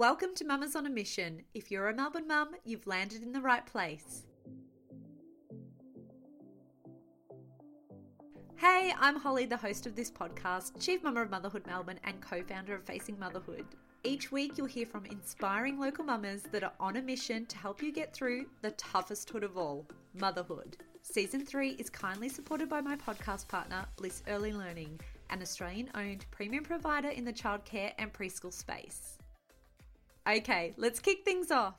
Welcome to Mamas on a Mission. If you're a Melbourne mum, you've landed in the right place. Hey, I'm Holly, the host of this podcast, Chief Mama of Motherhood Melbourne, and co founder of Facing Motherhood. Each week, you'll hear from inspiring local mamas that are on a mission to help you get through the toughest hood of all motherhood. Season 3 is kindly supported by my podcast partner, Bliss Early Learning, an Australian owned premium provider in the childcare and preschool space. Okay, let's kick things off.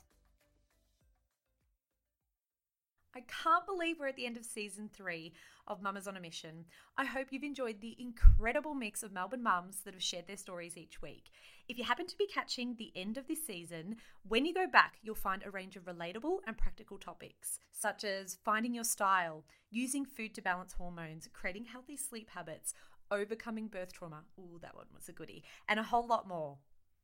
I can't believe we're at the end of season three of Mamas on a Mission. I hope you've enjoyed the incredible mix of Melbourne mums that have shared their stories each week. If you happen to be catching the end of this season, when you go back, you'll find a range of relatable and practical topics, such as finding your style, using food to balance hormones, creating healthy sleep habits, overcoming birth trauma. Ooh, that one was a goodie, and a whole lot more.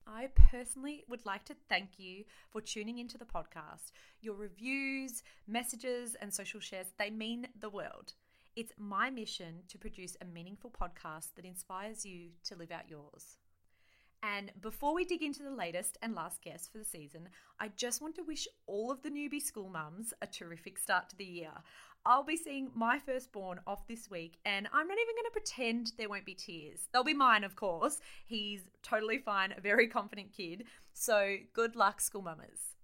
I personally would like to thank you for tuning into the podcast. Your reviews, messages, and social shares, they mean the world. It's my mission to produce a meaningful podcast that inspires you to live out yours. And before we dig into the latest and last guest for the season, I just want to wish all of the newbie school mums a terrific start to the year. I'll be seeing my firstborn off this week, and I'm not even going to pretend there won't be tears. They'll be mine, of course. He's totally fine, a very confident kid. So good luck, school mamas.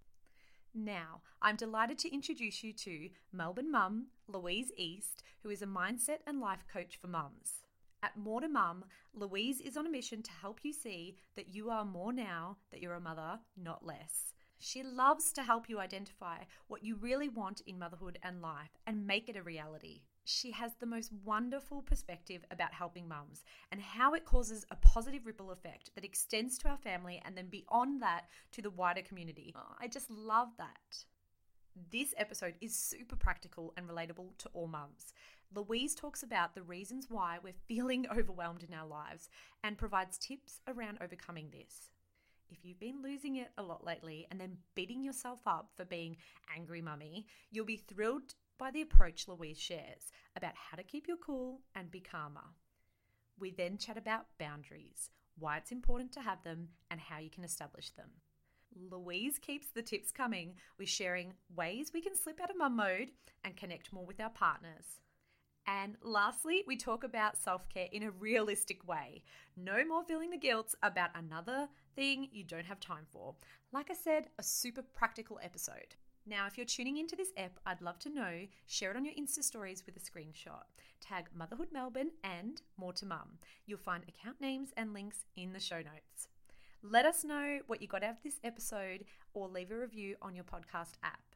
Now, I'm delighted to introduce you to Melbourne mum, Louise East, who is a mindset and life coach for mums. At More to Mum, Louise is on a mission to help you see that you are more now that you're a mother, not less. She loves to help you identify what you really want in motherhood and life and make it a reality. She has the most wonderful perspective about helping mums and how it causes a positive ripple effect that extends to our family and then beyond that to the wider community. Oh, I just love that. This episode is super practical and relatable to all mums. Louise talks about the reasons why we're feeling overwhelmed in our lives and provides tips around overcoming this. If you've been losing it a lot lately and then beating yourself up for being angry mummy, you'll be thrilled by the approach Louise shares about how to keep your cool and be calmer. We then chat about boundaries, why it's important to have them, and how you can establish them. Louise keeps the tips coming with sharing ways we can slip out of mum mode and connect more with our partners. And lastly, we talk about self care in a realistic way. No more feeling the guilt about another thing you don't have time for. Like I said, a super practical episode. Now, if you're tuning into this app, I'd love to know. Share it on your Insta stories with a screenshot. Tag Motherhood Melbourne and More to Mum. You'll find account names and links in the show notes. Let us know what you got out of this episode or leave a review on your podcast app.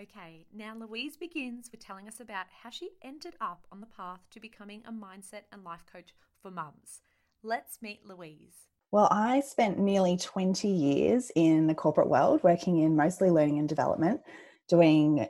Okay, now Louise begins with telling us about how she ended up on the path to becoming a mindset and life coach for mums. Let's meet Louise. Well, I spent nearly 20 years in the corporate world, working in mostly learning and development, doing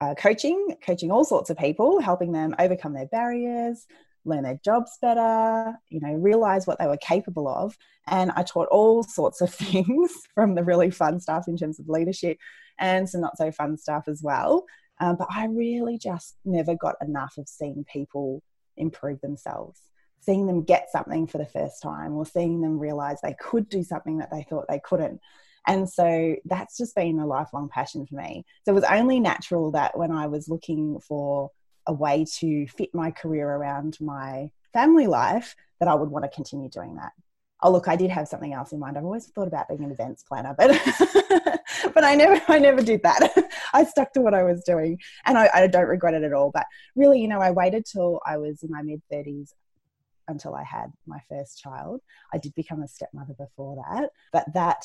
uh, coaching, coaching all sorts of people, helping them overcome their barriers, learn their jobs better, you know, realize what they were capable of. And I taught all sorts of things from the really fun stuff in terms of leadership and some not so fun stuff as well. Um, but I really just never got enough of seeing people improve themselves, seeing them get something for the first time, or seeing them realize they could do something that they thought they couldn't. And so that's just been a lifelong passion for me. So it was only natural that when I was looking for a way to fit my career around my family life, that I would want to continue doing that oh look i did have something else in mind i've always thought about being an events planner but but i never i never did that i stuck to what i was doing and I, I don't regret it at all but really you know i waited till i was in my mid 30s until i had my first child i did become a stepmother before that but that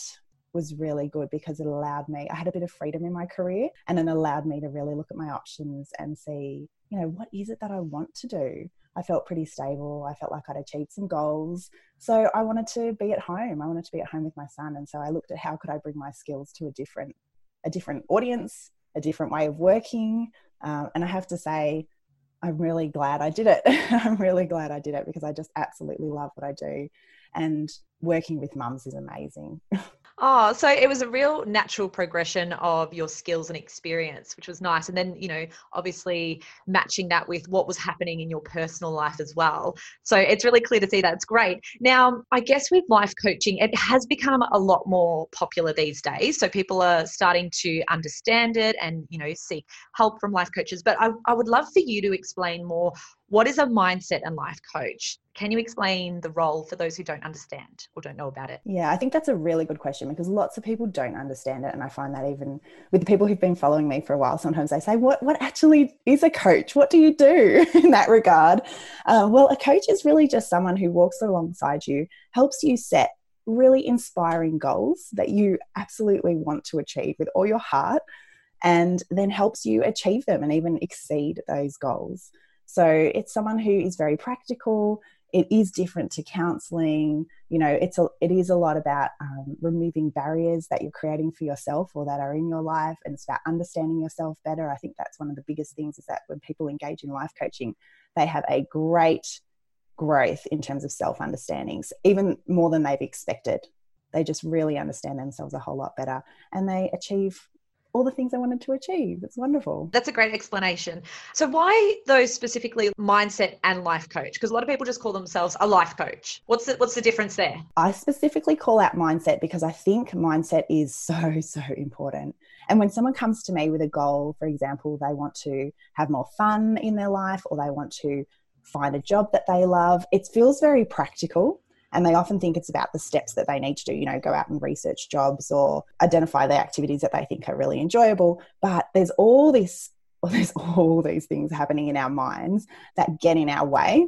was really good because it allowed me i had a bit of freedom in my career and it allowed me to really look at my options and see you know what is it that i want to do I felt pretty stable. I felt like I'd achieved some goals. So I wanted to be at home. I wanted to be at home with my son. And so I looked at how could I bring my skills to a different, a different audience, a different way of working. Um, and I have to say, I'm really glad I did it. I'm really glad I did it because I just absolutely love what I do. And working with mums is amazing. Oh, so it was a real natural progression of your skills and experience, which was nice. And then, you know, obviously matching that with what was happening in your personal life as well. So it's really clear to see that. It's great. Now, I guess with life coaching, it has become a lot more popular these days. So people are starting to understand it and, you know, seek help from life coaches. But I, I would love for you to explain more what is a mindset and life coach? Can you explain the role for those who don't understand or don't know about it? Yeah, I think that's a really good question because lots of people don't understand it. And I find that even with the people who've been following me for a while, sometimes they say, What, what actually is a coach? What do you do in that regard? Uh, well, a coach is really just someone who walks alongside you, helps you set really inspiring goals that you absolutely want to achieve with all your heart, and then helps you achieve them and even exceed those goals. So it's someone who is very practical. It is different to counseling. You know, it's a, it is a lot about um, removing barriers that you're creating for yourself or that are in your life, and it's about understanding yourself better. I think that's one of the biggest things is that when people engage in life coaching, they have a great growth in terms of self understandings, even more than they've expected. They just really understand themselves a whole lot better and they achieve all the things I wanted to achieve. It's wonderful. That's a great explanation. So, why those specifically mindset and life coach? Because a lot of people just call themselves a life coach. What's the, what's the difference there? I specifically call out mindset because I think mindset is so, so important. And when someone comes to me with a goal, for example, they want to have more fun in their life or they want to find a job that they love, it feels very practical and they often think it's about the steps that they need to do you know go out and research jobs or identify the activities that they think are really enjoyable. But there's all this well, there's all these things happening in our minds that get in our way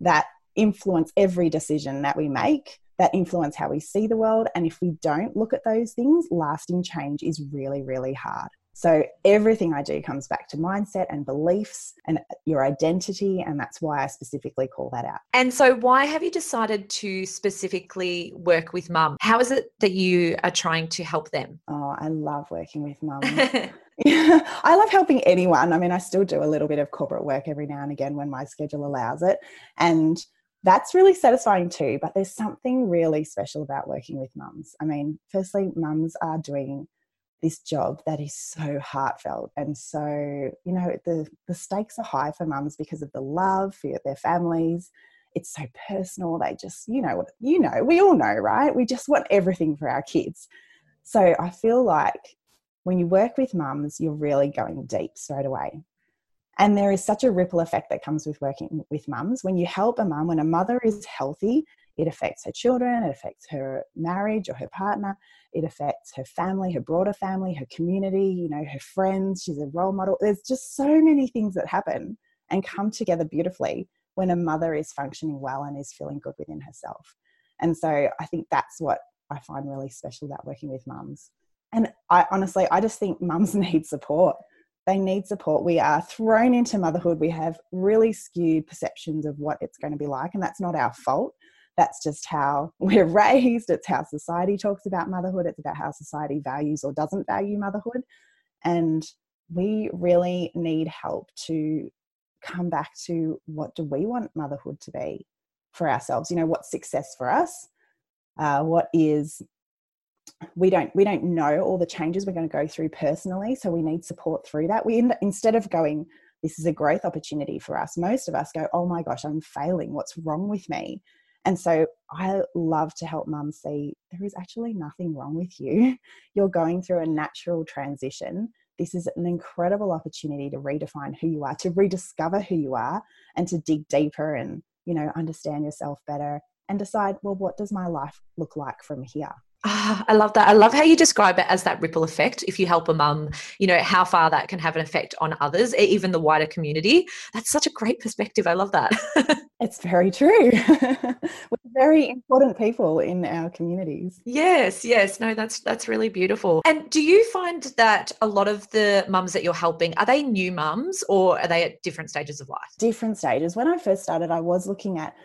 that influence every decision that we make that influence how we see the world. And if we don't look at those things lasting change is really really hard so everything I do comes back to mindset and beliefs and your identity. And that's why I specifically call that out. And so, why have you decided to specifically work with mum? How is it that you are trying to help them? Oh, I love working with mum. yeah, I love helping anyone. I mean, I still do a little bit of corporate work every now and again when my schedule allows it. And that's really satisfying too. But there's something really special about working with mums. I mean, firstly, mums are doing this job that is so heartfelt and so you know the the stakes are high for mums because of the love for their families. It's so personal. They just you know you know we all know right? We just want everything for our kids. So i feel like when you work with mums you're really going deep straight away. And there is such a ripple effect that comes with working with mums. When you help a mum when a mother is healthy it affects her children, it affects her marriage or her partner, it affects her family, her broader family, her community, you know, her friends. She's a role model. There's just so many things that happen and come together beautifully when a mother is functioning well and is feeling good within herself. And so I think that's what I find really special about working with mums. And I honestly, I just think mums need support. They need support. We are thrown into motherhood. We have really skewed perceptions of what it's going to be like, and that's not our fault that's just how we're raised. It's how society talks about motherhood. It's about how society values or doesn't value motherhood. And we really need help to come back to what do we want motherhood to be for ourselves? You know, what's success for us? Uh, what is we don't we don't know all the changes we're going to go through personally so we need support through that we instead of going this is a growth opportunity for us most of us go oh my gosh i'm failing what's wrong with me and so I love to help mums see there is actually nothing wrong with you. You're going through a natural transition. This is an incredible opportunity to redefine who you are, to rediscover who you are, and to dig deeper and, you know, understand yourself better and decide, well, what does my life look like from here? Oh, I love that. I love how you describe it as that ripple effect. If you help a mum, you know, how far that can have an effect on others, even the wider community. That's such a great perspective. I love that. it's very true. We're very important people in our communities. Yes, yes. No, that's that's really beautiful. And do you find that a lot of the mums that you're helping, are they new mums or are they at different stages of life? Different stages. When I first started, I was looking at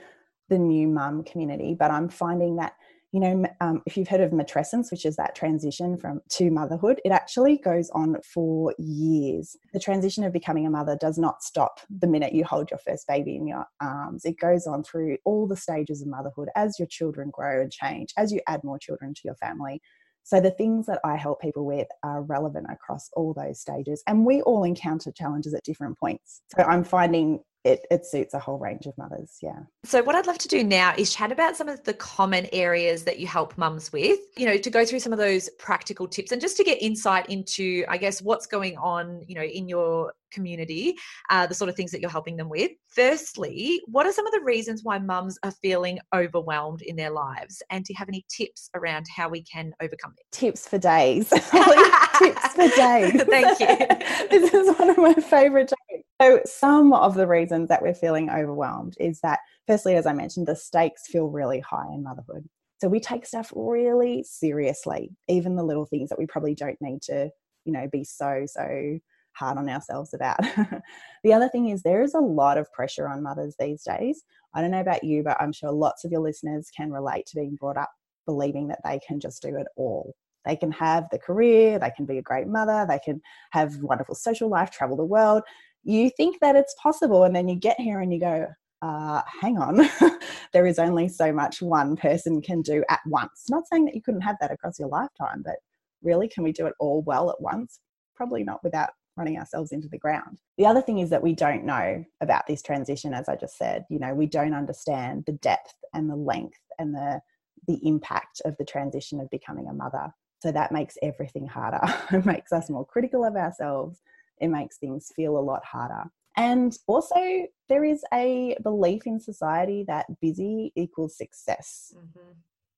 the new mum community, but I'm finding that you know, um, if you've heard of matrescence, which is that transition from to motherhood, it actually goes on for years. The transition of becoming a mother does not stop the minute you hold your first baby in your arms. It goes on through all the stages of motherhood as your children grow and change, as you add more children to your family. So the things that I help people with are relevant across all those stages. And we all encounter challenges at different points. So I'm finding it, it suits a whole range of mothers. Yeah. So, what I'd love to do now is chat about some of the common areas that you help mums with, you know, to go through some of those practical tips and just to get insight into, I guess, what's going on, you know, in your community, uh, the sort of things that you're helping them with. Firstly, what are some of the reasons why mums are feeling overwhelmed in their lives? And do you have any tips around how we can overcome it? Tips for days. tips for days. Thank you. this is one of my favorite topics. So, some of the reasons that we're feeling overwhelmed is that, firstly, as I mentioned, the stakes feel really high in motherhood. So, we take stuff really seriously, even the little things that we probably don't need to, you know, be so, so hard on ourselves about. the other thing is there is a lot of pressure on mothers these days. I don't know about you, but I'm sure lots of your listeners can relate to being brought up believing that they can just do it all. They can have the career, they can be a great mother, they can have wonderful social life, travel the world. You think that it's possible, and then you get here and you go, uh, hang on, there is only so much one person can do at once. Not saying that you couldn't have that across your lifetime, but really, can we do it all well at once? Probably not without running ourselves into the ground. The other thing is that we don't know about this transition, as I just said. You know, we don't understand the depth and the length and the the impact of the transition of becoming a mother. So that makes everything harder. it makes us more critical of ourselves. It makes things feel a lot harder. And also, there is a belief in society that busy equals success. Mm-hmm.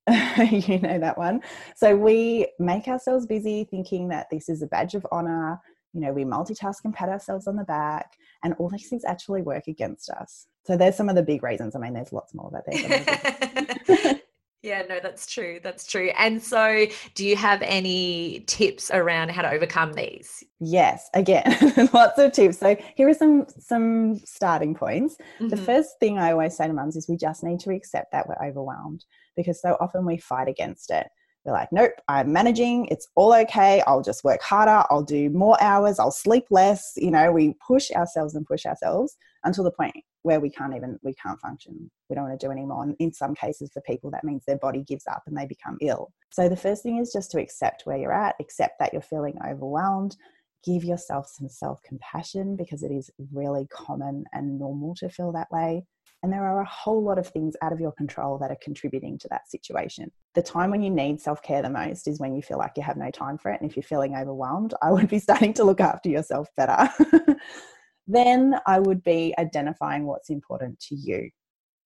you know that one. So we make ourselves busy thinking that this is a badge of honor. You know, we multitask and pat ourselves on the back, and all these things actually work against us. So there's some of the big reasons. I mean, there's lots more, but there's Yeah, no, that's true. That's true. And so, do you have any tips around how to overcome these? Yes, again, lots of tips. So, here are some some starting points. Mm-hmm. The first thing I always say to mums is we just need to accept that we're overwhelmed because so often we fight against it. We're like, nope, I'm managing. It's all okay. I'll just work harder. I'll do more hours. I'll sleep less. You know, we push ourselves and push ourselves until the point where we can't even we can't function we don't want to do anymore and in some cases for people that means their body gives up and they become ill so the first thing is just to accept where you're at accept that you're feeling overwhelmed give yourself some self compassion because it is really common and normal to feel that way and there are a whole lot of things out of your control that are contributing to that situation. The time when you need self care the most is when you feel like you have no time for it. And if you're feeling overwhelmed, I would be starting to look after yourself better. then I would be identifying what's important to you.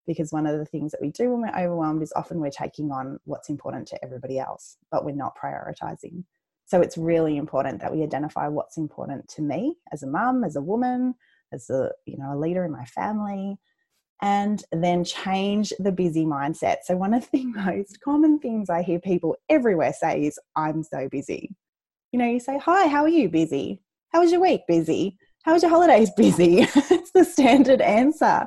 Because one of the things that we do when we're overwhelmed is often we're taking on what's important to everybody else, but we're not prioritizing. So it's really important that we identify what's important to me as a mum, as a woman, as a you know a leader in my family, and then change the busy mindset. So one of the most common things I hear people everywhere say is, "I'm so busy." You know, you say, "Hi, how are you? Busy? How was your week? Busy?" How was your holidays? Busy. it's the standard answer.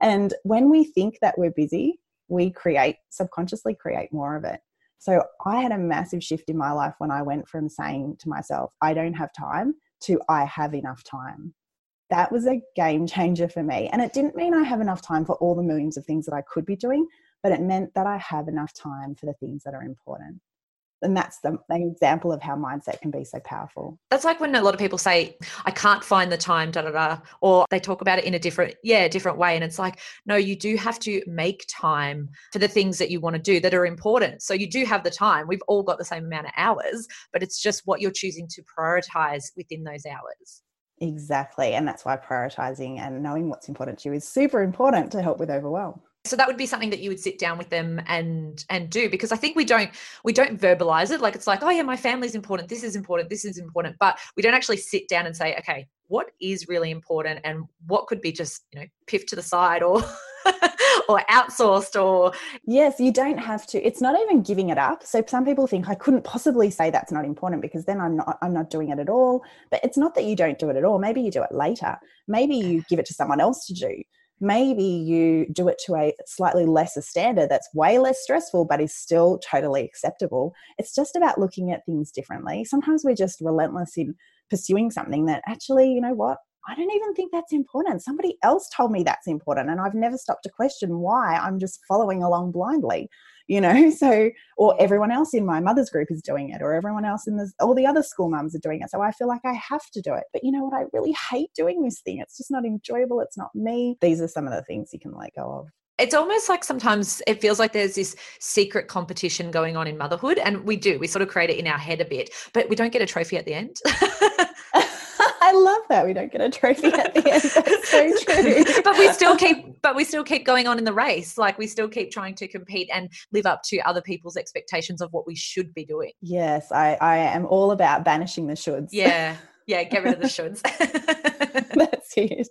And when we think that we're busy, we create, subconsciously create more of it. So I had a massive shift in my life when I went from saying to myself, I don't have time, to I have enough time. That was a game changer for me. And it didn't mean I have enough time for all the millions of things that I could be doing, but it meant that I have enough time for the things that are important and that's the, the, example of how mindset can be so powerful. That's like when a lot of people say, I can't find the time, da da da, or they talk about it in a different, yeah, different way. And it's like, no, you do have to make time for the things that you want to do that are important. So you do have the time. We've all got the same amount of hours, but it's just what you're choosing to prioritize within those hours. Exactly. And that's why prioritizing and knowing what's important to you is super important to help with overwhelm so that would be something that you would sit down with them and and do because i think we don't we don't verbalize it. Like it's like oh yeah my family's important. This is important. This is important. But we don't actually sit down and say okay what is really important and what could be just you know piff to the side or or outsourced or yes you don't have to. It's not even giving it up. So some people think i couldn't possibly say that's not important because then i'm not i'm not doing it at all. But it's not that you don't do it at all. Maybe you do it later. Maybe you give it to someone else to do maybe you do it to a slightly lesser standard that's way less stressful but is still totally acceptable it's just about looking at things differently sometimes we're just relentless in pursuing something that actually you know what I don't even think that's important. Somebody else told me that's important, and I've never stopped to question why. I'm just following along blindly. You know so or everyone else in my mother's group is doing it or everyone else in this all the other school mums are doing it. So i feel like i have to do it. But you know what? I really hate doing this thing. It's just not enjoyable. It's not me. These are some of the things you can let go of. It's almost like sometimes it feels like there's this secret competition going on in motherhood and we do. We sort of create it in our head a bit but we don't get a trophy at the end I love that we don't get a trophy at the end. That's so true. but we still keep, but we still keep going on in the race. Like we still keep trying to compete and live up to other people's expectations of what we should be doing. Yes, I, I am all about banishing the shoulds. Yeah, yeah. Get rid of the shoulds. that's it.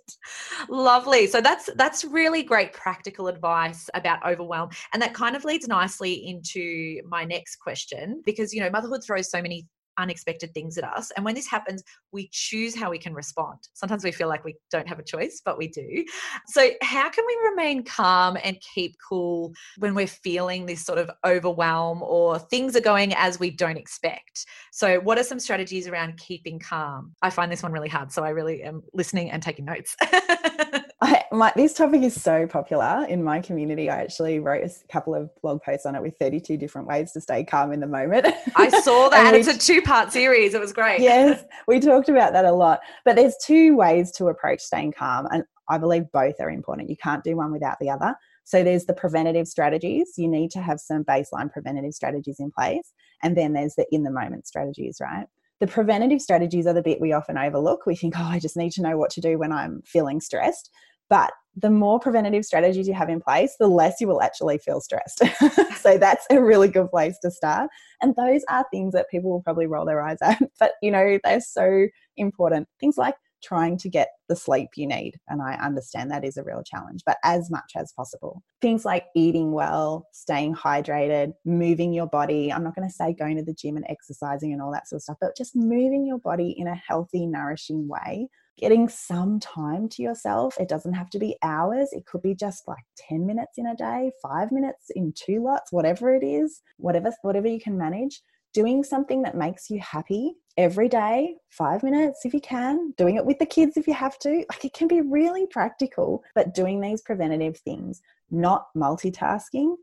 Lovely. So that's that's really great practical advice about overwhelm, and that kind of leads nicely into my next question because you know motherhood throws so many unexpected things at us. And when this happens, we choose how we can respond. Sometimes we feel like we don't have a choice, but we do. So, how can we remain calm and keep cool when we're feeling this sort of overwhelm or things are going as we don't expect? So, what are some strategies around keeping calm? I find this one really hard. So, I really am listening and taking notes. I, my, this topic is so popular in my community. I actually wrote a couple of blog posts on it with 32 different ways to stay calm in the moment. I saw that. and, and it's a two part series. It was great. yes, we talked about that a lot. But there's two ways to approach staying calm. And I believe both are important. You can't do one without the other. So there's the preventative strategies. You need to have some baseline preventative strategies in place. And then there's the in the moment strategies, right? The preventative strategies are the bit we often overlook. We think, oh, I just need to know what to do when I'm feeling stressed. But the more preventative strategies you have in place, the less you will actually feel stressed. so that's a really good place to start. And those are things that people will probably roll their eyes at, but you know, they're so important. Things like trying to get the sleep you need. And I understand that is a real challenge, but as much as possible. Things like eating well, staying hydrated, moving your body. I'm not going to say going to the gym and exercising and all that sort of stuff, but just moving your body in a healthy, nourishing way getting some time to yourself. It doesn't have to be hours, it could be just like 10 minutes in a day, five minutes in two lots, whatever it is, whatever, whatever you can manage. Doing something that makes you happy every day, five minutes if you can, doing it with the kids if you have to. Like it can be really practical, but doing these preventative things, not multitasking.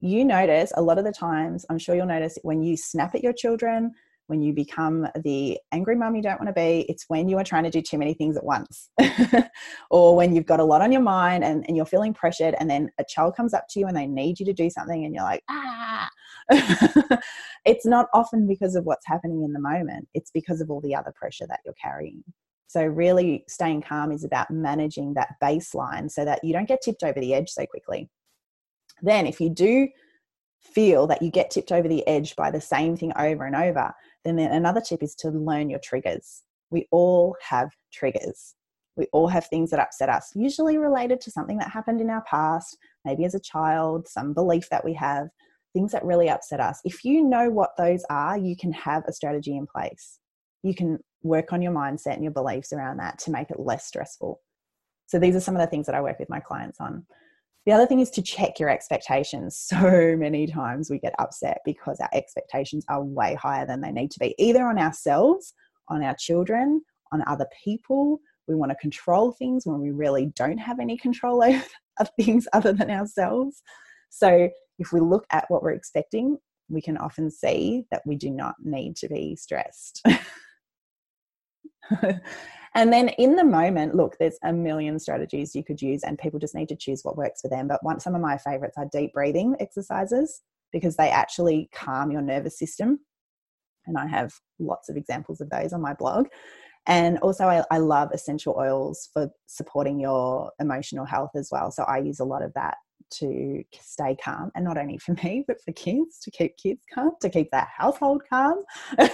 You notice a lot of the times, I'm sure you'll notice when you snap at your children, when you become the angry mum you don't want to be, it's when you are trying to do too many things at once. or when you've got a lot on your mind and, and you're feeling pressured, and then a child comes up to you and they need you to do something, and you're like, ah. it's not often because of what's happening in the moment, it's because of all the other pressure that you're carrying. So, really, staying calm is about managing that baseline so that you don't get tipped over the edge so quickly. Then, if you do feel that you get tipped over the edge by the same thing over and over, then another tip is to learn your triggers. We all have triggers. We all have things that upset us, usually related to something that happened in our past, maybe as a child, some belief that we have, things that really upset us. If you know what those are, you can have a strategy in place. You can work on your mindset and your beliefs around that to make it less stressful. So, these are some of the things that I work with my clients on. The other thing is to check your expectations. So many times we get upset because our expectations are way higher than they need to be, either on ourselves, on our children, on other people. We want to control things when we really don't have any control over things other than ourselves. So if we look at what we're expecting, we can often see that we do not need to be stressed. And then in the moment, look, there's a million strategies you could use, and people just need to choose what works for them. But one, some of my favorites are deep breathing exercises because they actually calm your nervous system. And I have lots of examples of those on my blog. And also, I, I love essential oils for supporting your emotional health as well. So I use a lot of that to stay calm and not only for me but for kids to keep kids calm to keep that household calm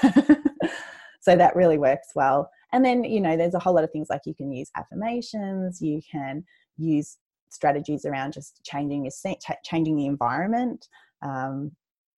so that really works well and then, you know, there's a whole lot of things like you can use affirmations, you can use strategies around just changing your changing the environment. Um,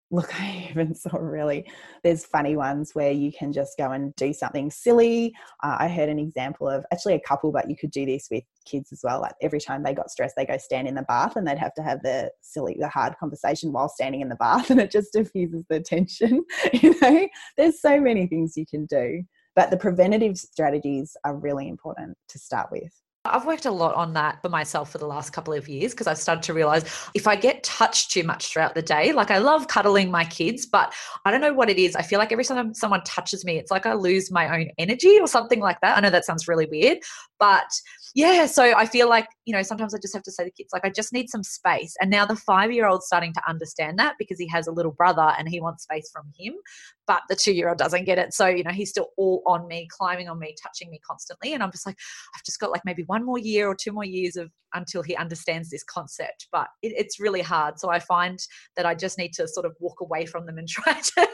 look, I even saw really, there's funny ones where you can just go and do something silly. Uh, I heard an example of actually a couple, but you could do this with kids as well. Like every time they got stressed, they go stand in the bath and they'd have to have the silly, the hard conversation while standing in the bath and it just diffuses the tension. you know, there's so many things you can do. But the preventative strategies are really important to start with. I've worked a lot on that for myself for the last couple of years because I've started to realize if I get touched too much throughout the day, like I love cuddling my kids, but I don't know what it is. I feel like every time someone touches me, it's like I lose my own energy or something like that. I know that sounds really weird, but yeah, so I feel like, you know, sometimes I just have to say to kids, like, I just need some space. And now the five year old's starting to understand that because he has a little brother and he wants space from him, but the two year old doesn't get it. So, you know, he's still all on me, climbing on me, touching me constantly. And I'm just like, I've just got like maybe one more year or two more years of until he understands this concept. But it, it's really hard. So I find that I just need to sort of walk away from them and try to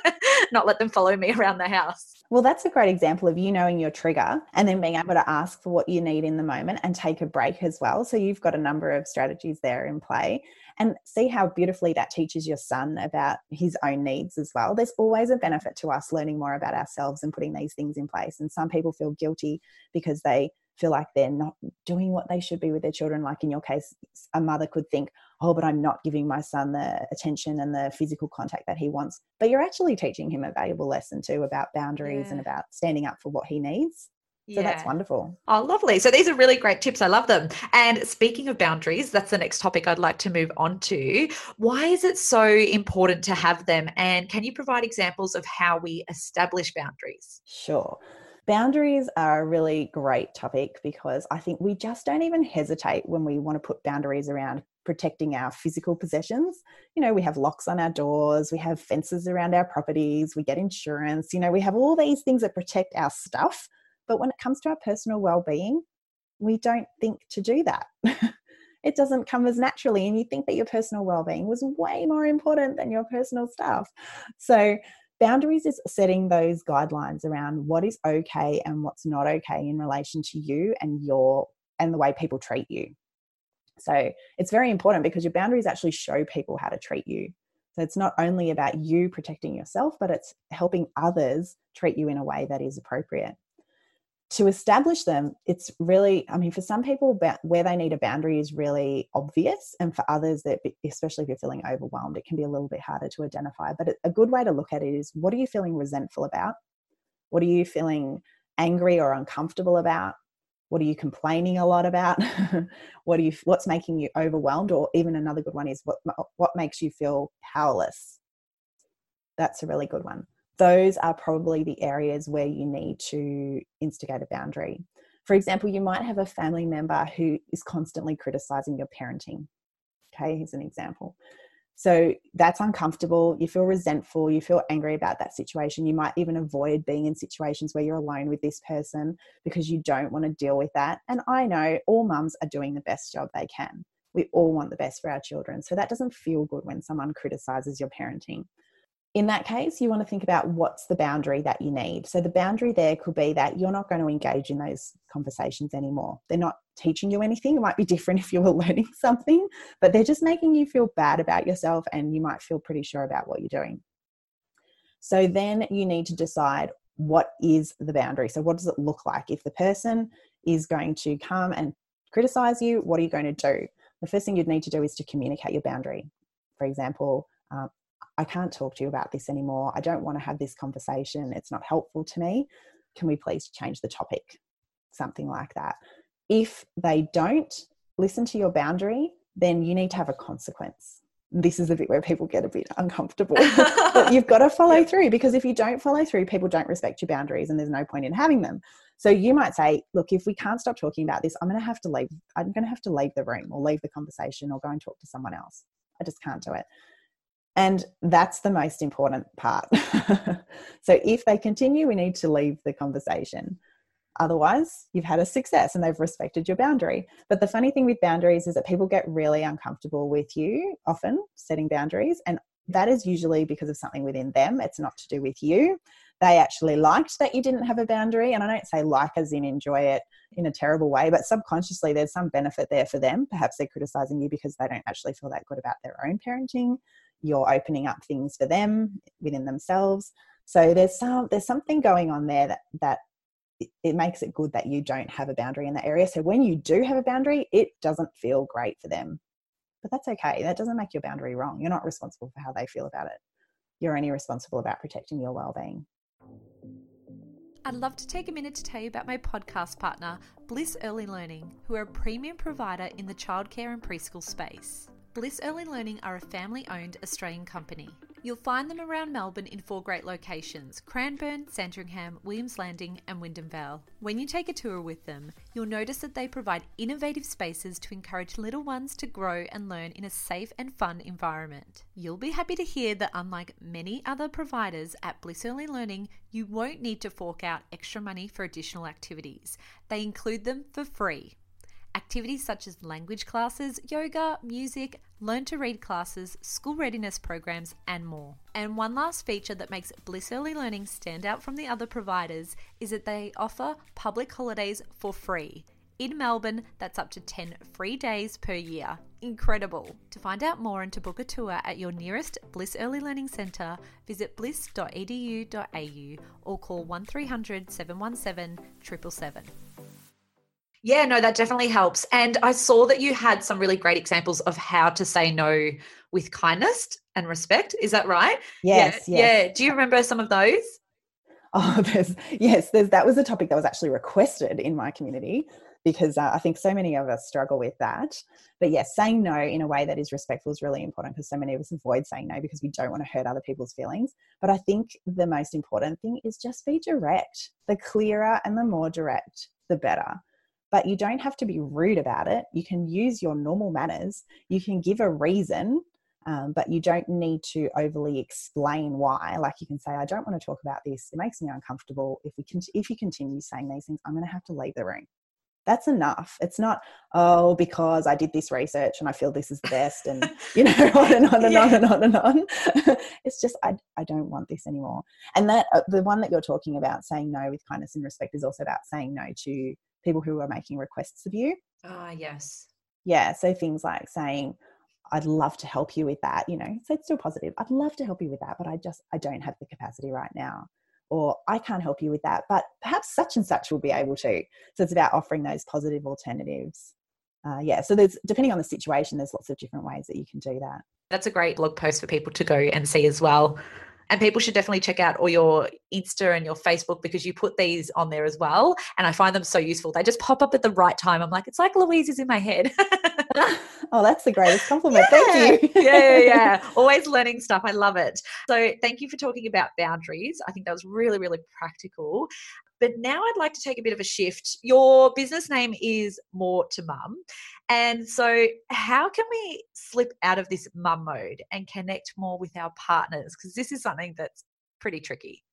not let them follow me around the house. Well, that's a great example of you knowing your trigger and then being able to ask for what you need in the moment and take a break as well. So you've got a number of strategies there in play and see how beautifully that teaches your son about his own needs as well. There's always a benefit to us learning more about ourselves and putting these things in place. And some people feel guilty because they feel like they're not doing what they should be with their children. Like in your case, a mother could think, oh, but I'm not giving my son the attention and the physical contact that he wants. But you're actually teaching him a valuable lesson too about boundaries yeah. and about standing up for what he needs. So yeah. that's wonderful. Oh, lovely. So these are really great tips. I love them. And speaking of boundaries, that's the next topic I'd like to move on to. Why is it so important to have them? And can you provide examples of how we establish boundaries? Sure. Boundaries are a really great topic because I think we just don't even hesitate when we want to put boundaries around protecting our physical possessions. You know, we have locks on our doors, we have fences around our properties, we get insurance, you know, we have all these things that protect our stuff. But when it comes to our personal well being, we don't think to do that. it doesn't come as naturally, and you think that your personal well being was way more important than your personal stuff. So, boundaries is setting those guidelines around what is okay and what's not okay in relation to you and your and the way people treat you so it's very important because your boundaries actually show people how to treat you so it's not only about you protecting yourself but it's helping others treat you in a way that is appropriate to establish them, it's really, I mean, for some people, where they need a boundary is really obvious. And for others, that especially if you're feeling overwhelmed, it can be a little bit harder to identify. But a good way to look at it is what are you feeling resentful about? What are you feeling angry or uncomfortable about? What are you complaining a lot about? what are you, what's making you overwhelmed? Or even another good one is what, what makes you feel powerless? That's a really good one those are probably the areas where you need to instigate a boundary. For example, you might have a family member who is constantly criticizing your parenting. Okay, here's an example. So that's uncomfortable. You feel resentful. You feel angry about that situation. You might even avoid being in situations where you're alone with this person because you don't want to deal with that. And I know all mums are doing the best job they can. We all want the best for our children. So that doesn't feel good when someone criticizes your parenting in that case, you want to think about what's the boundary that you need. So, the boundary there could be that you're not going to engage in those conversations anymore. They're not teaching you anything. It might be different if you were learning something, but they're just making you feel bad about yourself and you might feel pretty sure about what you're doing. So, then you need to decide what is the boundary. So, what does it look like? If the person is going to come and criticize you, what are you going to do? The first thing you'd need to do is to communicate your boundary. For example, um, I can't talk to you about this anymore. I don't want to have this conversation. It's not helpful to me. Can we please change the topic? Something like that. If they don't listen to your boundary, then you need to have a consequence. This is the bit where people get a bit uncomfortable. but you've got to follow through because if you don't follow through, people don't respect your boundaries and there's no point in having them. So you might say, look, if we can't stop talking about this, I'm going to have to leave. I'm going to have to leave the room or leave the conversation or go and talk to someone else. I just can't do it. And that's the most important part. so if they continue, we need to leave the conversation. Otherwise, you've had a success and they've respected your boundary. But the funny thing with boundaries is that people get really uncomfortable with you often setting boundaries. And that is usually because of something within them. It's not to do with you. They actually liked that you didn't have a boundary. And I don't say like as in enjoy it in a terrible way, but subconsciously there's some benefit there for them. Perhaps they're criticizing you because they don't actually feel that good about their own parenting you're opening up things for them within themselves. So there's some there's something going on there that that it makes it good that you don't have a boundary in that area. So when you do have a boundary it doesn't feel great for them. But that's okay. That doesn't make your boundary wrong. You're not responsible for how they feel about it. You're only responsible about protecting your well-being. I'd love to take a minute to tell you about my podcast partner, Bliss Early Learning, who are a premium provider in the childcare and preschool space. Bliss Early Learning are a family owned Australian company. You'll find them around Melbourne in four great locations Cranbourne, Sandringham, Williams Landing, and Wyndham Vale. When you take a tour with them, you'll notice that they provide innovative spaces to encourage little ones to grow and learn in a safe and fun environment. You'll be happy to hear that, unlike many other providers at Bliss Early Learning, you won't need to fork out extra money for additional activities. They include them for free. Activities such as language classes, yoga, music, learn to read classes, school readiness programs, and more. And one last feature that makes Bliss Early Learning stand out from the other providers is that they offer public holidays for free. In Melbourne, that's up to 10 free days per year. Incredible! To find out more and to book a tour at your nearest Bliss Early Learning Centre, visit bliss.edu.au or call 1300 717 777. Yeah, no, that definitely helps. And I saw that you had some really great examples of how to say no with kindness and respect. Is that right? Yes. Yeah. yes. yeah. Do you remember some of those? Oh, there's yes, there's that was a topic that was actually requested in my community because uh, I think so many of us struggle with that. But yes, saying no in a way that is respectful is really important because so many of us avoid saying no because we don't want to hurt other people's feelings. But I think the most important thing is just be direct. The clearer and the more direct, the better but you don't have to be rude about it. You can use your normal manners. You can give a reason, um, but you don't need to overly explain why. Like you can say, "I don't want to talk about this. It makes me uncomfortable. If we can, if you continue saying these things, I'm going to have to leave the room." That's enough. It's not, oh, because I did this research and I feel this is the best, and you know, on and on and yeah. on and on and on. it's just, I, I don't want this anymore. And that uh, the one that you're talking about, saying no with kindness and respect, is also about saying no to people who are making requests of you. Ah, uh, yes. Yeah. So things like saying, I'd love to help you with that, you know, so it's still positive. I'd love to help you with that, but I just, I don't have the capacity right now. Or I can't help you with that, but perhaps such and such will be able to. So it's about offering those positive alternatives. Uh, yeah, so there's depending on the situation, there's lots of different ways that you can do that. That's a great blog post for people to go and see as well and people should definitely check out all your Insta and your Facebook because you put these on there as well. And I find them so useful. They just pop up at the right time. I'm like, it's like Louise is in my head. oh, that's the greatest compliment. Yeah. Thank you. yeah, yeah, yeah. Always learning stuff. I love it. So thank you for talking about boundaries. I think that was really, really practical. But now I'd like to take a bit of a shift. Your business name is More to Mum. And so, how can we slip out of this mum mode and connect more with our partners? Because this is something that's pretty tricky.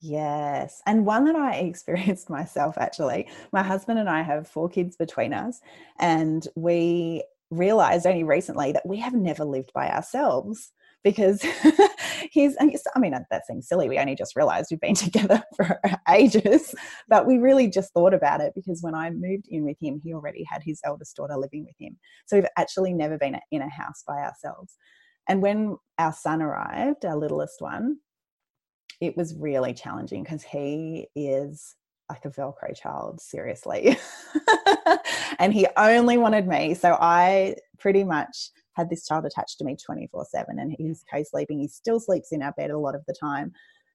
Yes. And one that I experienced myself actually. My husband and I have four kids between us, and we realized only recently that we have never lived by ourselves because he's, I mean, that seems silly. We only just realized we've been together for ages, but we really just thought about it because when I moved in with him, he already had his eldest daughter living with him. So we've actually never been in a house by ourselves. And when our son arrived, our littlest one, it was really challenging because he is like a Velcro child, seriously. and he only wanted me. So I pretty much had this child attached to me 24 7 and he's co sleeping. He still sleeps in our bed a lot of the time.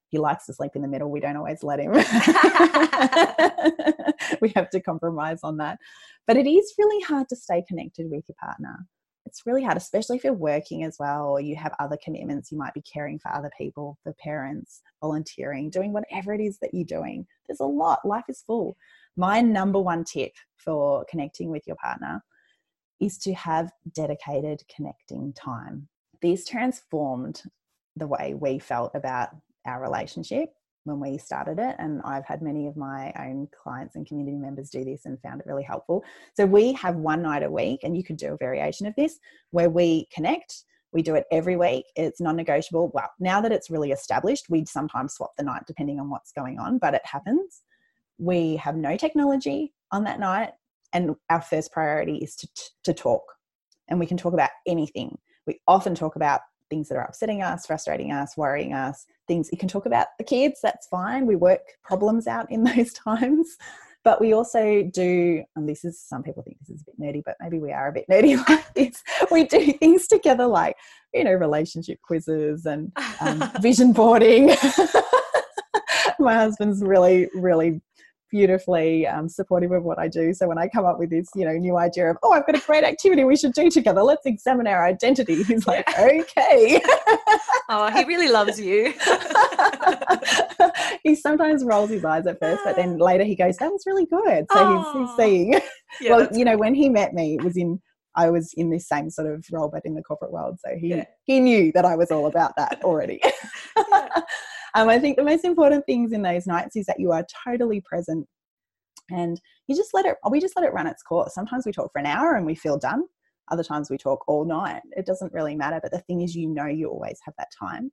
He likes to sleep in the middle. We don't always let him. we have to compromise on that. But it is really hard to stay connected with your partner. It's really hard, especially if you're working as well or you have other commitments. You might be caring for other people, for parents, volunteering, doing whatever it is that you're doing. There's a lot. Life is full. My number one tip for connecting with your partner is to have dedicated connecting time. These transformed the way we felt about our relationship when we started it. And I've had many of my own clients and community members do this and found it really helpful. So we have one night a week, and you could do a variation of this where we connect. We do it every week. It's non negotiable. Well, now that it's really established, we'd sometimes swap the night depending on what's going on, but it happens. We have no technology on that night and our first priority is to, to talk. And we can talk about anything. We often talk about things that are upsetting us frustrating us worrying us things you can talk about the kids that's fine. We work problems out in those times. But we also do and this is some people think this is a bit nerdy but maybe we are a bit nerdy like this. We do things together like you know relationship quizzes and um, vision boarding. My husband's really, really beautifully um, supportive of what I do. So when I come up with this, you know, new idea of, oh, I've got a great activity we should do together. Let's examine our identity. He's like, okay. oh, he really loves you. he sometimes rolls his eyes at first, but then later he goes, that was really good. So he's, he's, seeing. Yeah, well, you know, when he met me, it was in I was in this same sort of role, but in the corporate world. So he yeah. he knew that I was all about that already. Um, I think the most important things in those nights is that you are totally present and you just let it, we just let it run its course. Sometimes we talk for an hour and we feel done. Other times we talk all night. It doesn't really matter. But the thing is, you know, you always have that time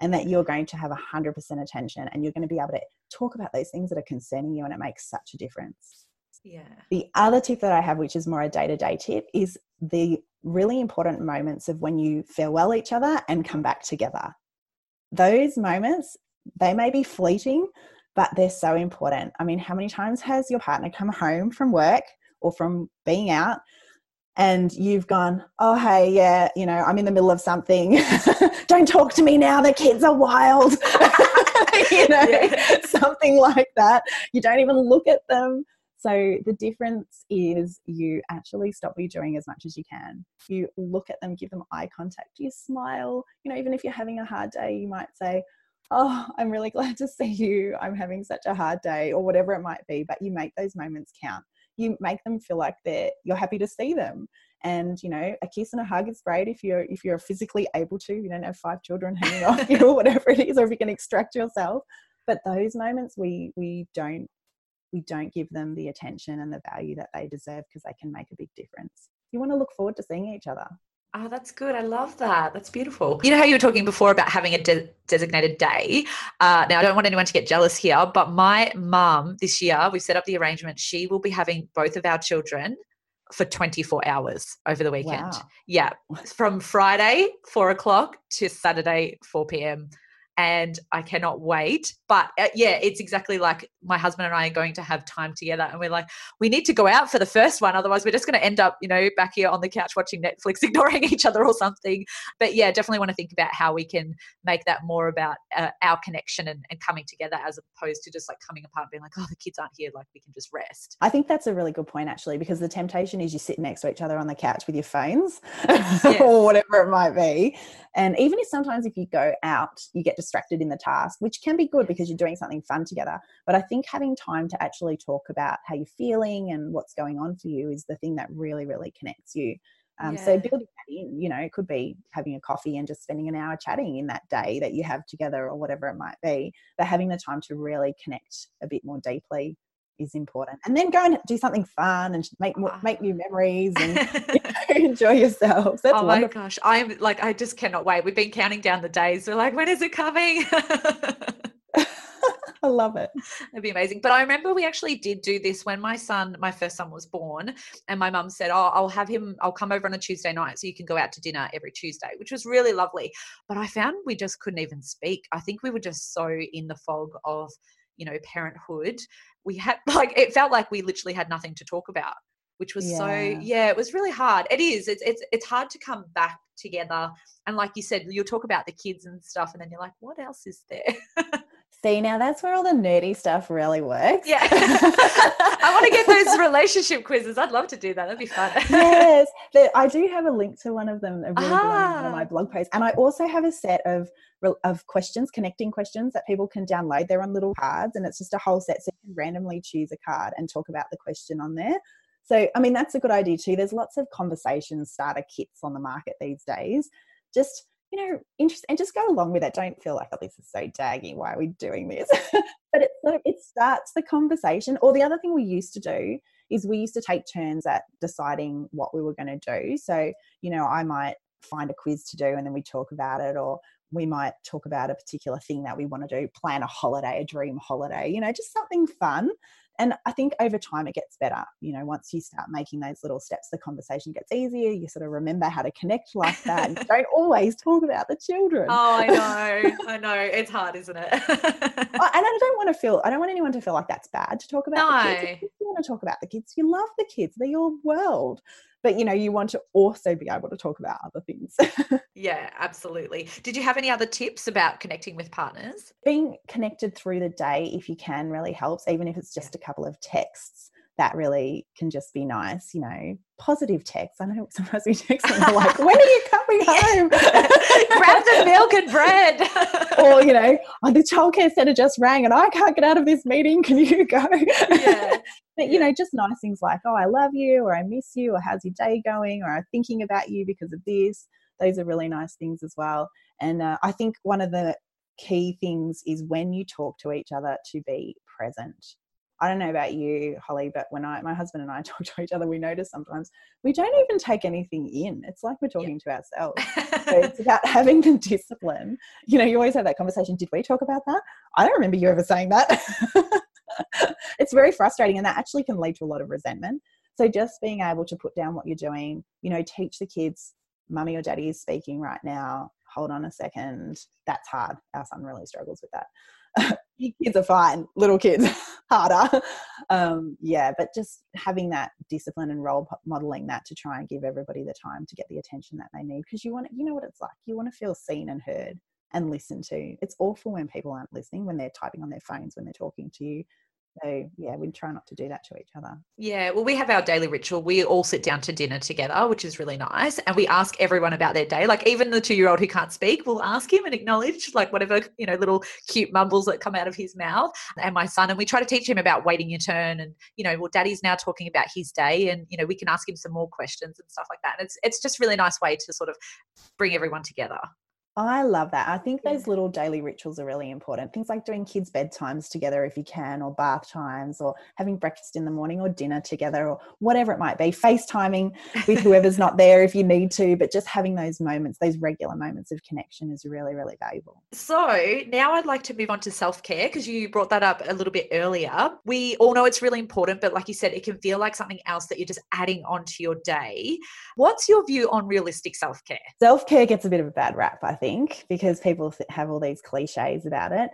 and that you're going to have 100% attention and you're going to be able to talk about those things that are concerning you and it makes such a difference. Yeah. The other tip that I have, which is more a day to day tip, is the really important moments of when you farewell each other and come back together those moments, they may be fleeting, but they're so important. I mean, how many times has your partner come home from work or from being out and you've gone, oh, hey, yeah, you know, I'm in the middle of something. Don't talk to me now. The kids are wild. you know, yeah. something like that. You don't even look at them. So the difference is you actually stop what you're doing as much as you can. You look at them, give them eye contact, you smile. You know, even if you're having a hard day, you might say, Oh, I'm really glad to see you. I'm having such a hard day, or whatever it might be. But you make those moments count. You make them feel like they're you're happy to see them. And you know, a kiss and a hug is great if you're if you're physically able to. You don't have five children hanging off you or whatever it is, or if you can extract yourself. But those moments we we don't we don't give them the attention and the value that they deserve because they can make a big difference. You want to look forward to seeing each other. Oh, that's good. I love that. That's beautiful. You know how you were talking before about having a de- designated day? Uh, now, I don't want anyone to get jealous here, but my mum this year, we've set up the arrangement. She will be having both of our children for 24 hours over the weekend. Wow. Yeah. From Friday, four o'clock to Saturday, 4 p.m and I cannot wait. But uh, yeah, it's exactly like my husband and I are going to have time together, and we're like, we need to go out for the first one, otherwise we're just going to end up, you know, back here on the couch watching Netflix, ignoring each other or something. But yeah, definitely want to think about how we can make that more about uh, our connection and, and coming together, as opposed to just like coming apart, being like, oh, the kids aren't here, like we can just rest. I think that's a really good point actually, because the temptation is you sit next to each other on the couch with your phones yes. or whatever it might be, and even if sometimes if you go out, you get distracted in the task, which can be good because you're doing something fun together. But I think having time to actually talk about how you're feeling and what's going on for you is the thing that really, really connects you. Um, yeah. So building that in, you know, it could be having a coffee and just spending an hour chatting in that day that you have together or whatever it might be. But having the time to really connect a bit more deeply is important. And then go and do something fun and make more, make new memories and you know, enjoy yourselves. That's oh my gosh, I'm like I just cannot wait. We've been counting down the days. We're like, when is it coming? I love it. It'd be amazing. But I remember we actually did do this when my son, my first son was born, and my mum said, Oh, I'll have him, I'll come over on a Tuesday night so you can go out to dinner every Tuesday, which was really lovely. But I found we just couldn't even speak. I think we were just so in the fog of you know parenthood we had like it felt like we literally had nothing to talk about which was yeah. so yeah it was really hard it is it's, it's it's hard to come back together and like you said you'll talk about the kids and stuff and then you're like what else is there See, now that's where all the nerdy stuff really works. Yeah. I want to get those relationship quizzes. I'd love to do that. That'd be fun. yes. I do have a link to one of them, a really ah. one of my blog posts. And I also have a set of of questions, connecting questions that people can download. They're on little cards and it's just a whole set. So you can randomly choose a card and talk about the question on there. So, I mean, that's a good idea too. There's lots of conversation starter kits on the market these days. Just you know, interest and just go along with it. Don't feel like, oh, this is so daggy. Why are we doing this? but it it starts the conversation. Or the other thing we used to do is we used to take turns at deciding what we were going to do. So, you know, I might find a quiz to do and then we talk about it, or we might talk about a particular thing that we want to do, plan a holiday, a dream holiday, you know, just something fun and i think over time it gets better you know once you start making those little steps the conversation gets easier you sort of remember how to connect like that and don't always talk about the children. Oh i know i know it's hard isn't it? And i don't want to feel i don't want anyone to feel like that's bad to talk about no. the kids. you want to talk about the kids. You love the kids. They're your world but you know you want to also be able to talk about other things. Yeah absolutely. Did you have any other tips about connecting with partners? Being connected through the day if you can really helps even if it's just yeah. a couple of texts that really can just be nice, you know, positive texts. I know sometimes we text and we're like, when are you coming home? Grab the milk and bread. or, you know, oh, the childcare centre just rang and I can't get out of this meeting. Can you go? Yeah. but, you know, just nice things like, oh, I love you or I miss you or how's your day going or I'm thinking about you because of this. Those are really nice things as well. And uh, I think one of the key things is when you talk to each other to be present I don't know about you, Holly, but when I, my husband and I talk to each other, we notice sometimes we don't even take anything in. It's like we're talking to ourselves. so it's about having the discipline. You know, you always have that conversation. Did we talk about that? I don't remember you ever saying that. it's very frustrating, and that actually can lead to a lot of resentment. So just being able to put down what you're doing, you know, teach the kids, mummy or daddy is speaking right now. Hold on a second. That's hard. Our son really struggles with that. big kids are fine, little kids harder. Um, yeah, but just having that discipline and role modeling that to try and give everybody the time to get the attention that they need because you want you know what it's like. You want to feel seen and heard and listened to. It's awful when people aren't listening, when they're typing on their phones, when they're talking to you. So yeah, we try not to do that to each other. Yeah, well, we have our daily ritual. We all sit down to dinner together, which is really nice, and we ask everyone about their day. Like even the two-year-old who can't speak, we'll ask him and acknowledge like whatever you know little cute mumbles that come out of his mouth. And my son, and we try to teach him about waiting your turn, and you know, well, Daddy's now talking about his day, and you know, we can ask him some more questions and stuff like that. And it's it's just really nice way to sort of bring everyone together. I love that. I think those little daily rituals are really important. Things like doing kids' bedtimes together if you can, or bath times, or having breakfast in the morning or dinner together, or whatever it might be. FaceTiming with whoever's not there if you need to, but just having those moments, those regular moments of connection is really, really valuable. So now I'd like to move on to self care because you brought that up a little bit earlier. We all know it's really important, but like you said, it can feel like something else that you're just adding onto your day. What's your view on realistic self care? Self care gets a bit of a bad rap, I think, because people have all these cliches about it.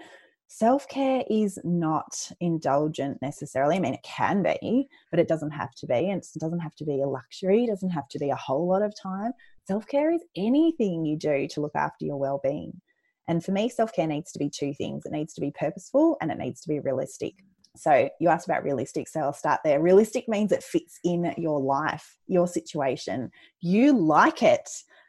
Self care is not indulgent necessarily. I mean, it can be, but it doesn't have to be. And it doesn't have to be a luxury, it doesn't have to be a whole lot of time. Self care is anything you do to look after your well being. And for me, self care needs to be two things it needs to be purposeful and it needs to be realistic. So you asked about realistic, so I'll start there. Realistic means it fits in your life, your situation. You like it.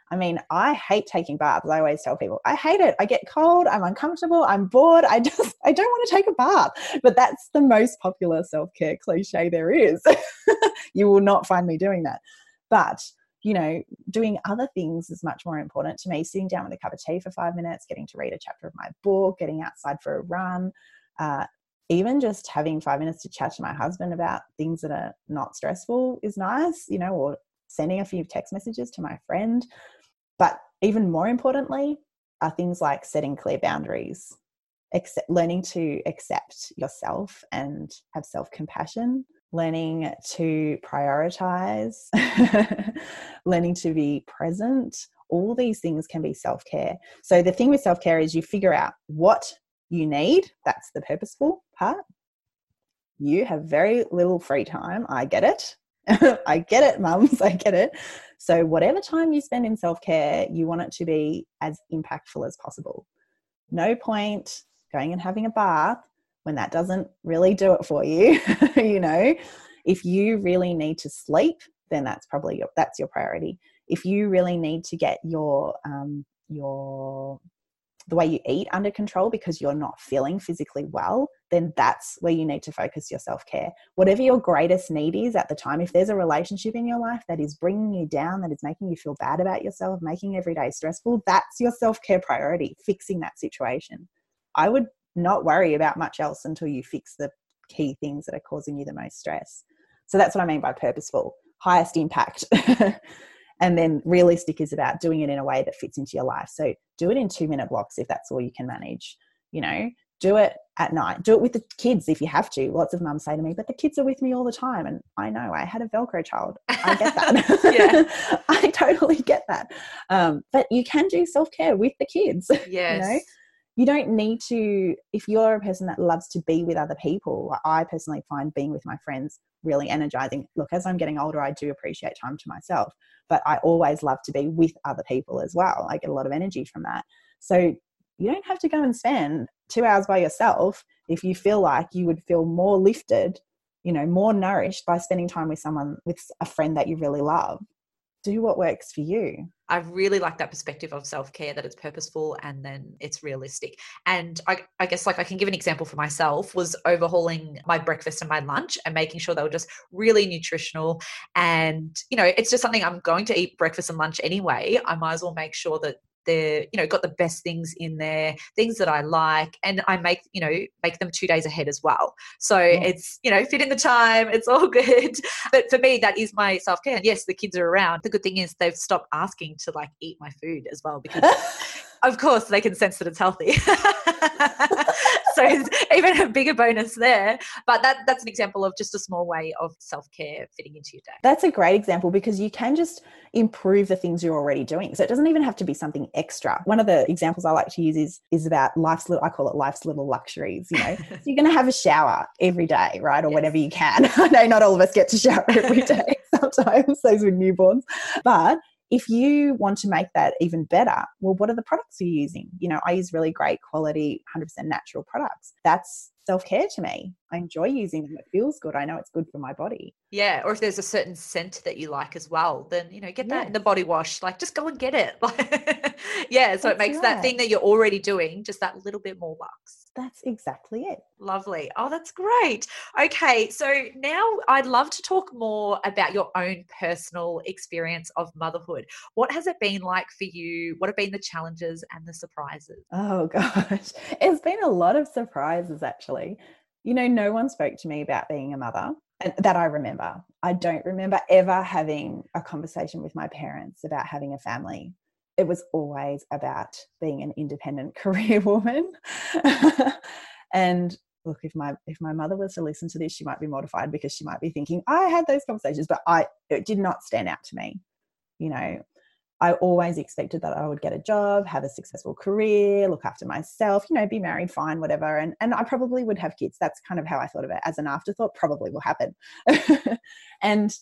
I mean, I hate taking baths. I always tell people, I hate it. I get cold, I'm uncomfortable, I'm bored. I just, I don't want to take a bath. But that's the most popular self care cliche there is. you will not find me doing that. But, you know, doing other things is much more important to me. Sitting down with a cup of tea for five minutes, getting to read a chapter of my book, getting outside for a run, uh, even just having five minutes to chat to my husband about things that are not stressful is nice, you know, or sending a few text messages to my friend. But even more importantly, are things like setting clear boundaries, accept, learning to accept yourself and have self compassion, learning to prioritize, learning to be present. All these things can be self care. So, the thing with self care is you figure out what you need. That's the purposeful part. You have very little free time. I get it. I get it, mums. I get it. So, whatever time you spend in self care, you want it to be as impactful as possible. No point going and having a bath when that doesn't really do it for you. you know, if you really need to sleep, then that's probably your that's your priority. If you really need to get your um, your the way you eat under control because you're not feeling physically well, then that's where you need to focus your self care. Whatever your greatest need is at the time, if there's a relationship in your life that is bringing you down, that is making you feel bad about yourself, making every day stressful, that's your self care priority, fixing that situation. I would not worry about much else until you fix the key things that are causing you the most stress. So that's what I mean by purposeful, highest impact. And then realistic is about doing it in a way that fits into your life. So do it in two minute blocks if that's all you can manage. You know, do it at night. Do it with the kids if you have to. Lots of mums say to me, but the kids are with me all the time. And I know I had a Velcro child. I get that. I totally get that. Um, but you can do self care with the kids. Yes. You know? You don't need to if you're a person that loves to be with other people i personally find being with my friends really energizing. Look as i'm getting older i do appreciate time to myself but i always love to be with other people as well. I get a lot of energy from that. So you don't have to go and spend two hours by yourself if you feel like you would feel more lifted you know more nourished by spending time with someone with a friend that you really love do what works for you I really like that perspective of self care that it's purposeful and then it's realistic. And I, I, guess, like, I can give an example for myself was overhauling my breakfast and my lunch and making sure they were just really nutritional. And, you know, it's just something I'm going to eat breakfast and lunch anyway. I might as well make sure that they're you know got the best things in there things that i like and i make you know make them two days ahead as well. So yeah. it's you know fit in the time it's all good. But for me that is my self-care. And yes the kids are around. The good thing is they've stopped asking to like eat my food as well because of course they can sense that it's healthy so even a bigger bonus there. But that that's an example of just a small way of self-care fitting into your day. That's a great example because you can just improve the things you're already doing. So it doesn't even have to be something extra. One of the examples i like to use is is about life's little i call it life's little luxuries you know. So you're going to have a shower every day right or yes. whenever you can. I know not all of us get to shower every day sometimes those with newborns. But if you want to make that even better, well, what are the products you're using? You know, I use really great quality, 100% natural products. That's self care to me. I enjoy using them. It feels good. I know it's good for my body. Yeah. Or if there's a certain scent that you like as well, then, you know, get that yes. in the body wash. Like just go and get it. yeah. So That's it makes right. that thing that you're already doing just that little bit more lux. That's exactly it. Lovely. Oh, that's great. Okay. So now I'd love to talk more about your own personal experience of motherhood. What has it been like for you? What have been the challenges and the surprises? Oh, gosh. It's been a lot of surprises, actually. You know, no one spoke to me about being a mother and that I remember. I don't remember ever having a conversation with my parents about having a family it was always about being an independent career woman. and look, if my if my mother was to listen to this, she might be mortified because she might be thinking, I had those conversations, but I it did not stand out to me. You know, I always expected that I would get a job, have a successful career, look after myself, you know, be married, fine, whatever. And and I probably would have kids. That's kind of how I thought of it as an afterthought, probably will happen. and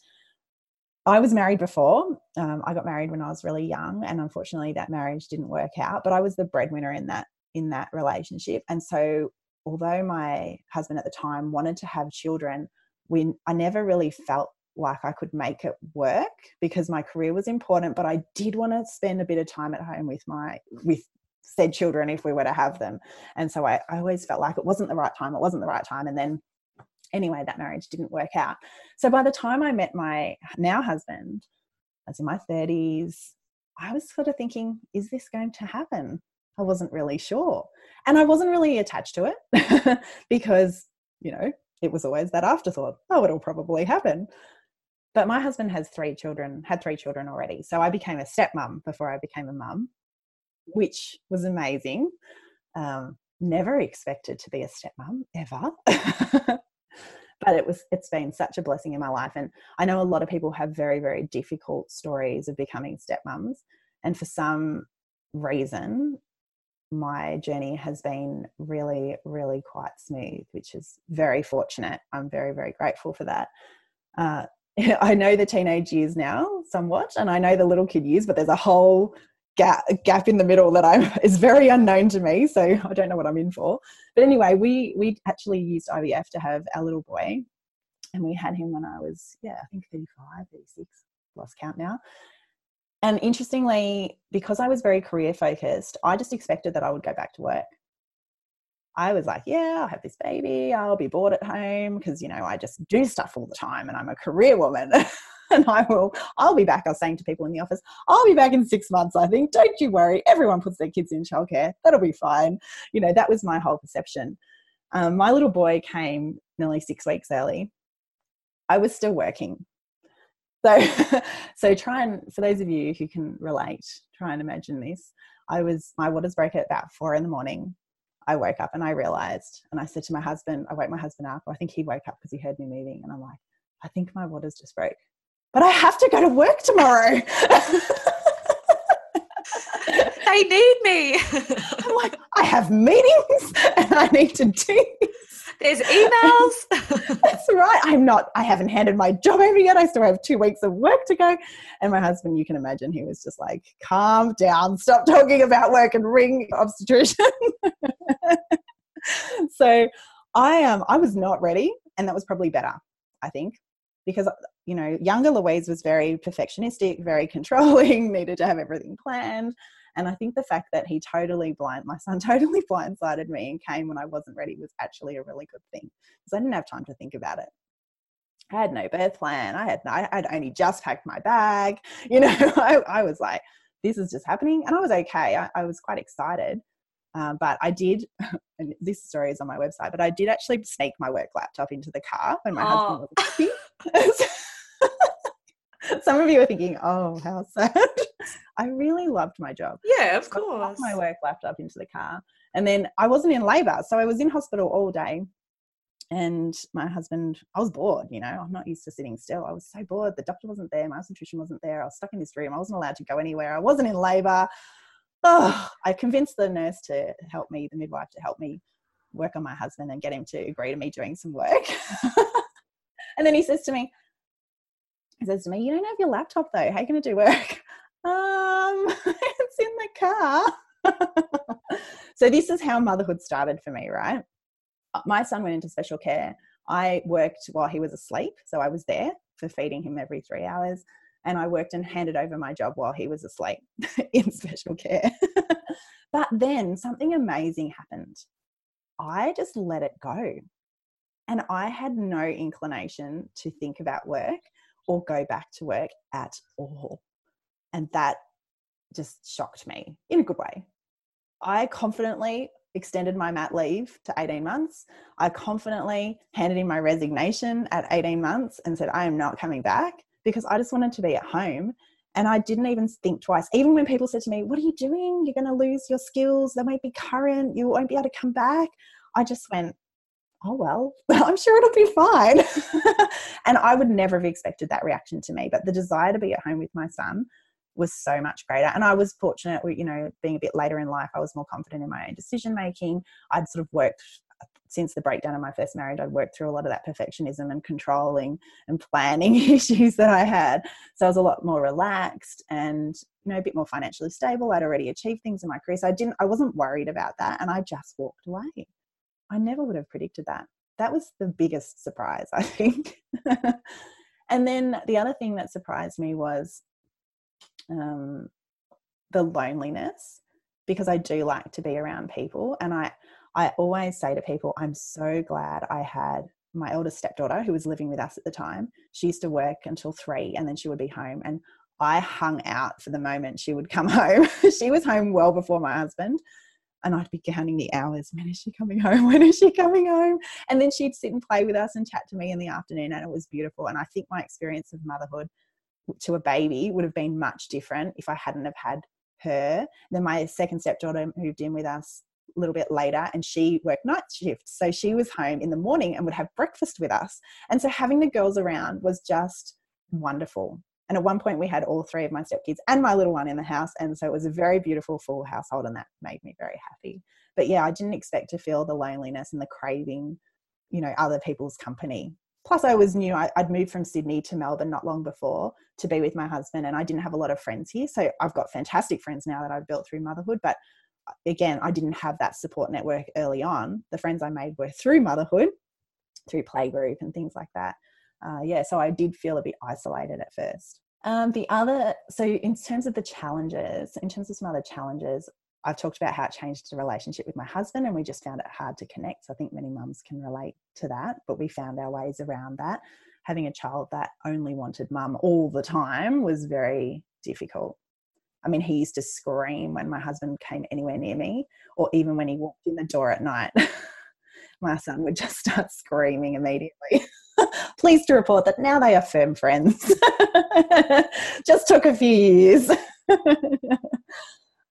I was married before. Um, I got married when I was really young, and unfortunately, that marriage didn't work out. But I was the breadwinner in that in that relationship, and so although my husband at the time wanted to have children, we I never really felt like I could make it work because my career was important. But I did want to spend a bit of time at home with my with said children if we were to have them, and so I, I always felt like it wasn't the right time. It wasn't the right time, and then anyway, that marriage didn't work out. So by the time I met my now husband, I was in my 30s, I was sort of thinking, is this going to happen? I wasn't really sure. And I wasn't really attached to it because, you know, it was always that afterthought. Oh, it'll probably happen. But my husband has three children, had three children already. So I became a stepmom before I became a mum, which was amazing. Um, never expected to be a stepmom ever. but it was it's been such a blessing in my life. And i know a lot of people have very very difficult stories of becoming stepmoms. And for some reason my journey has been really really quite smooth which is very fortunate. I'm very very grateful for that. Uh, i know the teenage years now somewhat and i know the little kid years but there's a whole gap gap in the middle that I'm is very unknown to me. So I don't know what I'm in for. But anyway, we we actually used IVF to have our little boy, and we had him when I was yeah I think 35, 36, lost count now. And interestingly, because I was very career focused, I just expected that I would go back to work. I was like, yeah, I'll have this baby. I'll be bored at home because, you know, I just do stuff all the time and I'm a career woman. and I will, I'll be back. I was saying to people in the office, I'll be back in six months, I think. Don't you worry. Everyone puts their kids in childcare. That'll be fine. You know, that was my whole perception. Um, my little boy came nearly six weeks early. I was still working. So, so try and, for those of you who can relate, try and imagine this. I was, my waters broke at about four in the morning. I woke up and I realized, and I said to my husband, I woke my husband up. I think he woke up because he heard me moving. And I'm like, I think my waters just broke but I have to go to work tomorrow. they need me. I'm like, I have meetings and I need to do There's emails. That's right. I'm not, I haven't handed my job over yet. I still have two weeks of work to go. And my husband, you can imagine, he was just like, calm down, stop talking about work and ring obstetrician. so I um I was not ready, and that was probably better, I think, because you know, younger Louise was very perfectionistic, very controlling, needed to have everything planned. And I think the fact that he totally blind, my son totally blindsided me and came when I wasn't ready was actually a really good thing because I didn't have time to think about it. I had no birth plan. I had I had only just packed my bag. You know, I, I was like, this is just happening, and I was okay. I, I was quite excited, um, but I did, and this story is on my website. But I did actually sneak my work laptop into the car when my Oh. husband was. Some of you are thinking, "Oh, how sad." I really loved my job. yeah, of So I course. my work laptop into the car. And then I wasn't in labor. So I was in hospital all day. And my husband, I was bored, you know, I'm not used to sitting still. I was so bored. The doctor wasn't there. My obstetrician wasn't there. I was stuck in this room. I wasn't allowed to go anywhere. I wasn't in labor. Oh, I convinced the nurse to help me, the midwife to help me work on my husband and get him to agree to me doing some work. and then he says to me, says to me, You don't have your laptop though. How are you going to do work? Um, it's in the car. so this is how motherhood started for me, right? Uh, My son went into special care. I worked while he was asleep, so I was there for feeding him every three hours, and I worked and handed over my job while he was asleep in special care. but then something amazing happened. I just let it go. And I had no inclination to think about work or go back to work at all. And that just shocked me in a good way. I confidently extended my mat leave to 18 months. I confidently handed in my resignation at 18 months and said, I am not coming back because I just wanted to be at home. And I didn't even think twice. Even when people said to me, What are you doing? You're going to lose your skills. They won't be current. You won't be able to come back. I just went, Oh, well, I'm sure it'll be fine. and I would never have expected that reaction to me. But the desire to be at home with my son was so much greater. And I was fortunate, you know, being a bit later in life, I was more confident in my own decision making. I'd sort of worked since the breakdown of my first marriage, I'd worked through a lot of that perfectionism and controlling and planning issues that I had. So I was a lot more relaxed and, you know, a bit more financially stable. I'd already achieved things in my career. So I didn't, I wasn't worried about that. And I just walked away. I never would have predicted that. That was the biggest surprise, I think. and then the other thing that surprised me was um, the loneliness because I do like to be around people. And I, I always say to people, I'm so glad I had my eldest stepdaughter who was living with us at the time. She used to work until three and then she would be home. And I hung out for the moment she would come home. she was home well before my husband. And I'd be counting the hours. When is she coming home? When is she coming home? And then she'd sit and play with us and chat to me in the afternoon. And it was beautiful. And I think my experience of motherhood to a baby would have been much different if I hadn't have had her. Then my second stepdaughter moved in with us a little bit later and she worked night shifts. So she was home in the morning and would have breakfast with us. And so having the girls around was just wonderful. And at one point, we had all three of my stepkids and my little one in the house. And so it was a very beautiful, full household, and that made me very happy. But yeah, I didn't expect to feel the loneliness and the craving, you know, other people's company. Plus, I was new. I, I'd moved from Sydney to Melbourne not long before to be with my husband, and I didn't have a lot of friends here. So I've got fantastic friends now that I've built through motherhood. But uh, again, I didn't have that support network early on. The friends I made were through motherhood, through playgroup and things like that uh, yeah, so I did feel a bit isolated at first. Um, the other, so in terms of the challenges, in terms of some other challenges, I've talked about how it changed the relationship with my husband, and we just found it hard to connect. So I think many mums can relate to that, but we found our ways around that. Having a child that only wanted mum all the time was very difficult. I mean, he used to scream when my husband came anywhere near me, or even when he walked in the door at night. my son would just start screaming immediately. Pleased to report that now they are firm friends. just took a few years.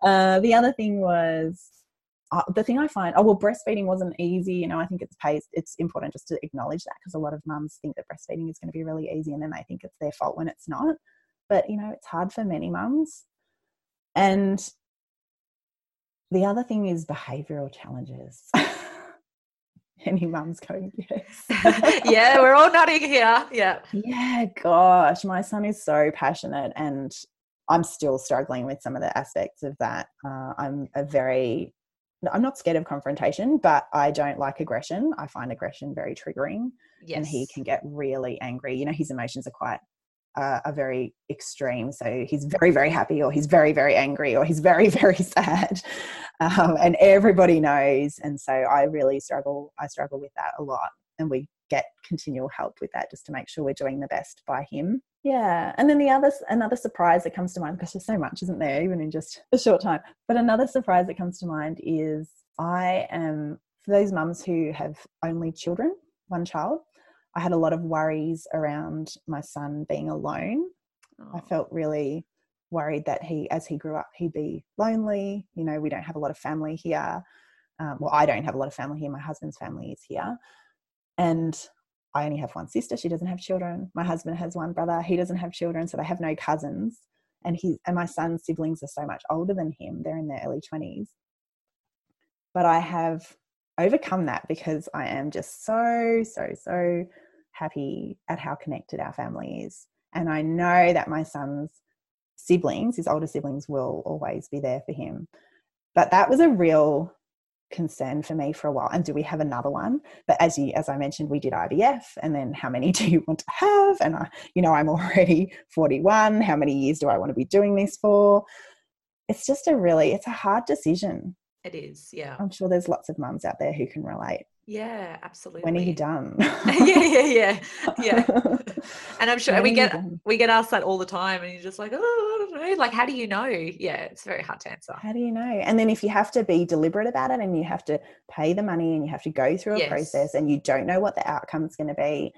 uh, the other thing was uh, the thing I find. Oh well, breastfeeding wasn't easy. You know, I think it's pays. It's important just to acknowledge that because a lot of mums think that breastfeeding is going to be really easy, and then they think it's their fault when it's not. But you know, it's hard for many mums, and the other thing is behavioral challenges. Any mums going, yes. yeah, we're all nodding here. Yeah. Yeah, gosh, my son is so passionate and I'm still struggling with some of the aspects of that. Uh, I'm a very, I'm not scared of confrontation, but I don't like aggression. I find aggression very triggering. Yes. And he can get really angry. You know, his emotions are quite uh, are very extreme. So he's very, very happy, or he's very, very angry, or he's very, very sad, um, and everybody knows. And so I really struggle. I struggle with that a lot, and we get continual help with that just to make sure we're doing the best by him. Yeah, and then the other another surprise that comes to mind because there's so much, isn't there, even in just a short time. But another surprise that comes to mind is I am for those mums who have only children, one child. I had a lot of worries around my son being alone. Oh. I felt really worried that he, as he grew up, he'd be lonely. You know, we don't have a lot of family here. Um, well, I don't have a lot of family here. My husband's family is here. And I only have one sister. She doesn't have children. My husband has one brother. He doesn't have children. So they have no cousins. And he and my son's siblings are so much older than him. They're in their early 20s. But I have overcome that because I am just so, so, so happy at how connected our family is. And I know that my son's siblings, his older siblings, will always be there for him. But that was a real concern for me for a while. And do we have another one? But as you, as I mentioned, we did IVF, and then how many do you want to have? And I, you know, I'm already 41. How many years do I want to be doing this for? It's just a really, it's a hard decision. It is, yeah. I'm sure there's lots of mums out there who can relate. Yeah, absolutely. When are you done? yeah, yeah, yeah, yeah. And I'm sure when we get we get asked that all the time, and you're just like, oh, I don't know. Like, how do you know? Yeah, it's very hard to answer. How do you know? And then if you have to be deliberate about it, and you have to pay the money, and you have to go through a yes. process, and you don't know what the outcome is going to be,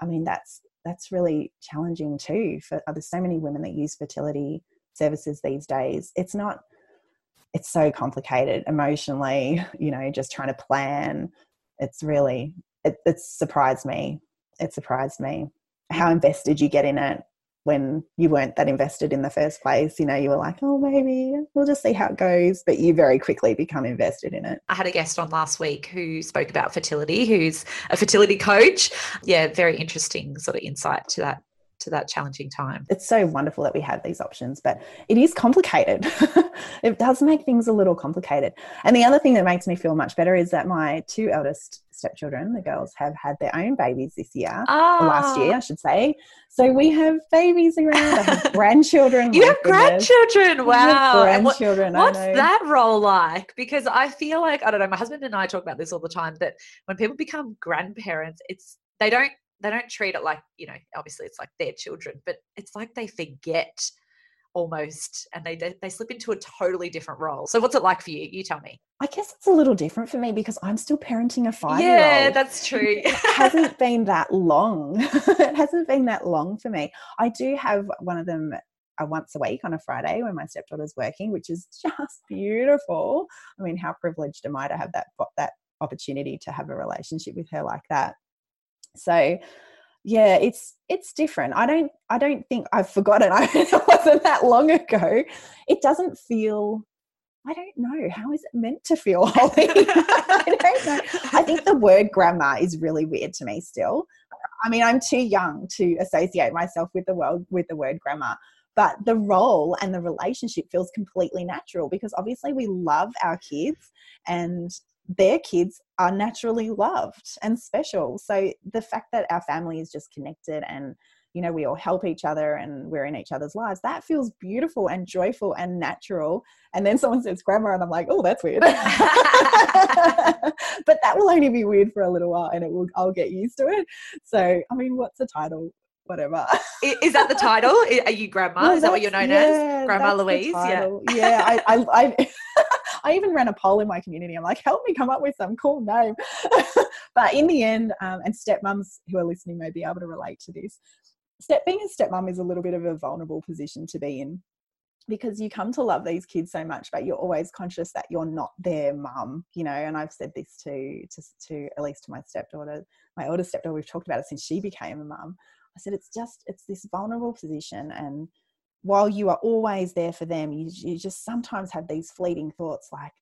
I mean, that's that's really challenging too. For uh, there's so many women that use fertility services these days. It's not. It's so complicated emotionally, you know, just trying to plan it's really it, it surprised me. It surprised me how invested you get in it when you weren't that invested in the first place. You know you were like oh maybe we'll just see how it goes but you very quickly become invested in it. I had a guest on last week who spoke about fertility who's a fertility coach. Yeah very interesting sort of insight to that to that challenging time. It's so wonderful that we have these options, but it is complicated. it does make things a little complicated. And the other thing that makes me feel much better is that my two eldest stepchildren, the girls, have had their own babies this year, oh. or last year, ah. I should say. So we have babies around. I have grandchildren. you have grandchildren. Wow. Have grandchildren. What, what's that role like? Because I feel like, I don't know, my husband and I talk about this all the time that when people become grandparents, it's they don't they don't treat it like you know obviously it's like their children but it's like they forget almost and they they slip into a totally different role. So what's it like for you? You tell me. I guess it's a little different for me because i'm still parenting a five year old yeah that's true. It hasn't been that long. It hasn't been that long for me. I do have one of them uh, once a week on a friday when my stepdaughter's working which is just beautiful. I mean how privileged am i to have that that opportunity to have a relationship with her like that so yeah it's it's different. I don't i don't think i've forgotten. I, it wasn't that long ago. It doesn't feel i don't know. How is it meant to feel? Holly i don't know. I think the word grandma is really weird to me still. I mean i'm too young to associate myself with the world with the word grandma but the role and the relationship feels completely natural because obviously we love our kids and their kids are naturally loved and special. So the fact that our family is just connected and you know we all help each other and we're in each other's lives that feels beautiful and joyful and natural. And then someone says grandma and i'm like oh that's weird. But that will only be weird for a little while and it will i'll get used to it. So i mean what's the title whatever. Is that the title? Are you grandma? No, is that what you're known yeah, as? Grandma Louise? Yeah. Yeah. I, I, I, I, even ran a poll in my community. I'm like, help me come up with some cool name. but in the end, um, and stepmoms who are listening may be able to relate to this. Step being a stepmom is a little bit of a vulnerable position to be in because you come to love these kids so much but you're always conscious that you're not their mum you know and i've said this to to, to at least to my stepdaughter my older stepdaughter we've talked about it since she became a mum I said, it's just, it's this vulnerable position. And while you are always there for them, you, you just sometimes have these fleeting thoughts like,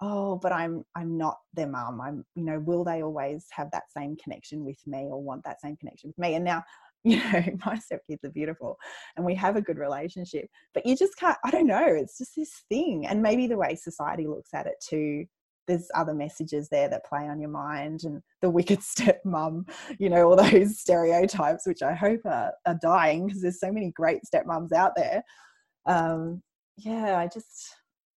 oh but i'm i'm not their mum i'm you know will they always have that same connection with me or want that same connection with me and now you know my stepkids are beautiful and we have a good relationship but you just can't i don't know it's just this thing and maybe the way society looks at it too there's other messages there that play on your mind and the wicked stepmom, you know, all those stereotypes, which I hope are, are dying because there's so many great stepmoms out there. Um, yeah, I just,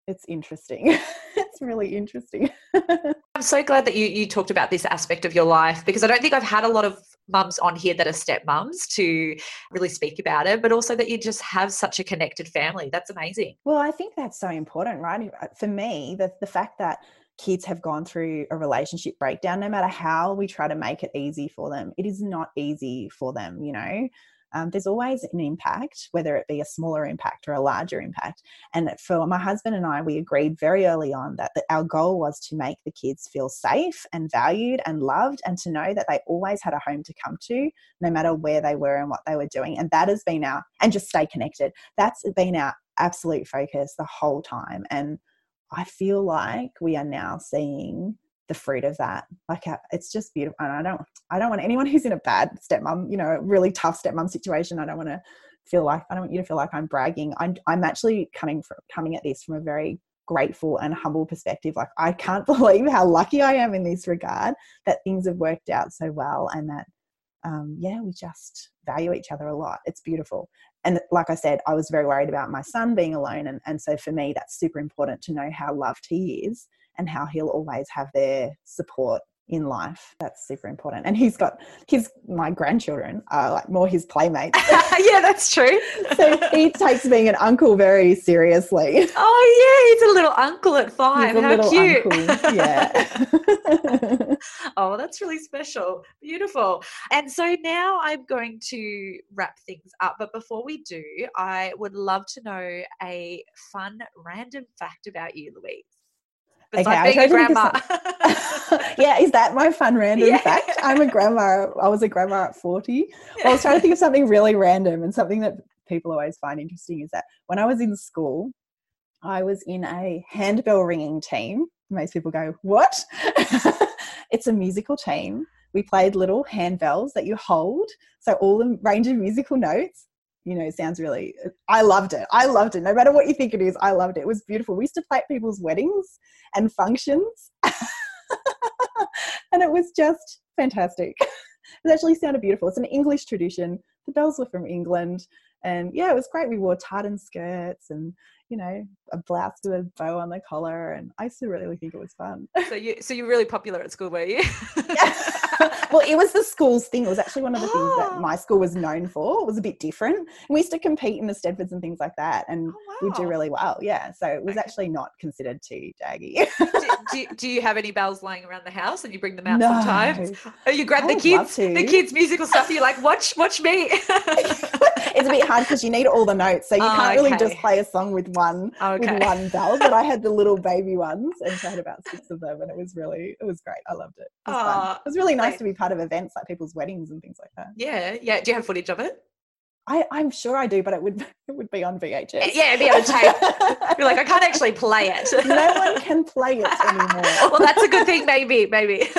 it's interesting. it's really interesting. I'm so glad that you, you talked about this aspect of your life because I don't think I've had a lot of mums on here that are stepmoms to really speak about it, but also that you just have such a connected family. That's amazing. Well, I think that's so important, right? For me, the, the fact that kids have gone through a relationship breakdown, no matter how we try to make it easy for them, it is not easy for them, you know. Um, there's always an impact, whether it be a smaller impact or a larger impact. And for my husband and I, we agreed very early on that, that our goal was to make the kids feel safe and valued and loved, and to know that they always had a home to come to, no matter where they were and what they were doing. And that has been our, and just stay connected. That's been our absolute focus the whole time. And I feel like we are now seeing the fruit of that. Like uh, it's just beautiful. And I don't, I don't want anyone who's in a bad stepmom, you know, really tough stepmom situation. I don't want to feel like I don't want you to feel like I'm bragging. I'm, I'm actually coming from coming at this from a very grateful and humble perspective. Like I can't believe how lucky I am in this regard that things have worked out so well and that um, yeah, we just value each other a lot. It's beautiful and like I said, I was very worried about my son being alone. And, and so for me, that's super important to know how loved he is and how he'll always have their support in life. That's super important. And he's got his my grandchildren are like more his playmates. yeah, that's true. so he takes being an uncle very seriously. Oh yeah, he's a little uncle at five. How cute. Uncle. Yeah. oh, that's really special. Beautiful. And so now I'm going to wrap things up. But before we do, I would love to know a fun random fact about you, Louise. Besides okay, being a grandma. yeah, is that my fun random yeah. fact? I'm a grandma. I was a grandma at 40. Well, I was trying to think of something really random and something that people always find interesting is that when I was in school, I was in a handbell ringing team. Most people go, What? it's a musical team. We played little handbells that you hold. So all the range of musical notes you know, it sounds really, I loved it. I loved it. No matter what you think it is, I loved it. It was beautiful. We used to play at people's weddings and functions. and it was just fantastic. It actually sounded beautiful. It's an English tradition. The bells were from England. And yeah, it was great. We wore tartan skirts and you know, a blouse with a bow on the collar, and I used to really think it was fun. So you, so you're really popular at school, were you? well, it was the school's thing. It was actually one of the things that my school was known for. It was a bit different. And we used to compete in the Eisteddfods and things like that, and oh, wow. we'd do really well. Yeah, so it was okay. actually not considered too daggy. do, do, do, you have any bells lying around the house, and you bring them out no. sometimes? Oh, you grab I the kids, the kids' musical stuff. You're like, watch, watch me. it's a bit hard because you need all the notes, so you oh, can't really just play a song with one okay. with one bell. But I had the little baby ones, and so I had about six of them, and it was really it was great. I loved it. It was, oh, it was really nice great. to be part of events like people's weddings and things like that. Yeah, yeah. Do you have footage of it? I, I'm sure I do, but it would it would be on VHS. Yeah, it'd be on tape. You're like, I can't actually play it. no one can play it anymore. well, that's a good thing, maybe, maybe.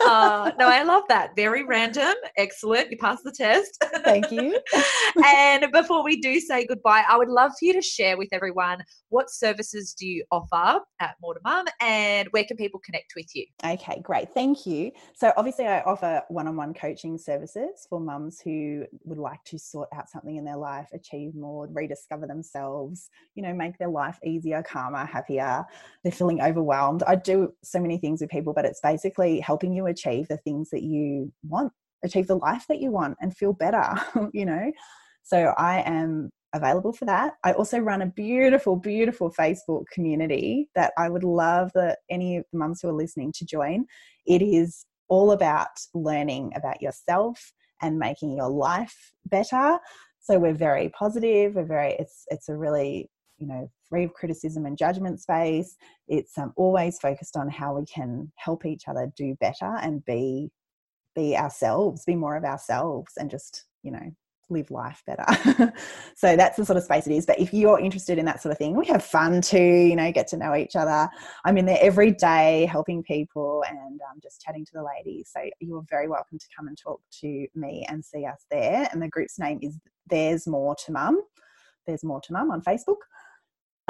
Uh, no, I love that. Very random. Excellent. You passed the test. Thank you. and before we do say goodbye, I would love for you to share with everyone what services do you offer at More to Mum and where can people connect with you? Okay, great. Thank you. So obviously I offer one-on-one coaching services for mums who would like to sort out something in their life, achieve more, rediscover themselves, you know, make their life easier, calmer, happier. They're feeling overwhelmed. I do so many things with people, but it's basically helping you achieve the things that you want, achieve the life that you want and feel better, you know. So I am available for that. I also run a beautiful, beautiful Facebook community that I would love that any of the mums who are listening to join. It is all about learning about yourself and making your life better. So we're very positive. We're very. It's it's a really you know free of criticism and judgment space. It's um, always focused on how we can help each other do better and be be ourselves, be more of ourselves, and just you know live life better. so that's the sort of space it is. But if you're interested in that sort of thing, we have fun too, you know, get to know each other. I'm in there every day helping people and um, just chatting to the ladies. So you're very welcome to come and talk to me and see us there. And the group's name is There's More to Mum. There's More to Mum on Facebook.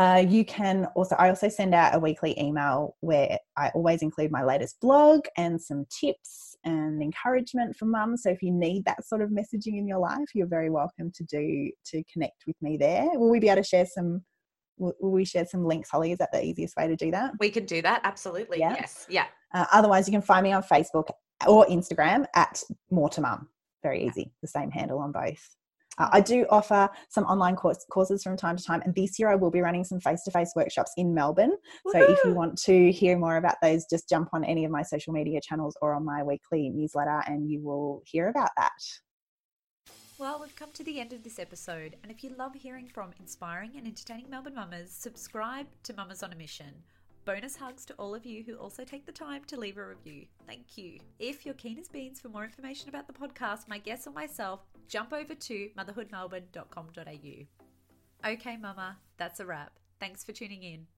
Uh, you can also, I also send out a weekly email where I always include my latest blog and some tips and encouragement for mum. So if you need that sort of messaging in your life, you're very welcome to do to connect with me there. Will we be able to share some? Will, will we share some links, Holly? Is that the easiest way to do that? We can do that. Absolutely. Yeah. Yes. Yeah. Uh, otherwise, you can find me on Facebook or Instagram at More to Mum. Very easy. The same handle on both. Uh, I do offer some online course, courses from time to time, and this year I will be running some face to face workshops in Melbourne. So if you want to hear more about those, just jump on any of my social media channels or on my weekly newsletter, and you will hear about that. Well, we've come to the end of this episode, and if you love hearing from inspiring and entertaining Melbourne mamas, subscribe to Mamas on a Mission. Bonus hugs to all of you who also take the time to leave a review. Thank you. If you're keen as beans for more information about the podcast, my guests or myself, jump over to motherhoodmelbourne.com.au. Okay, Mama, that's a wrap. Thanks for tuning in.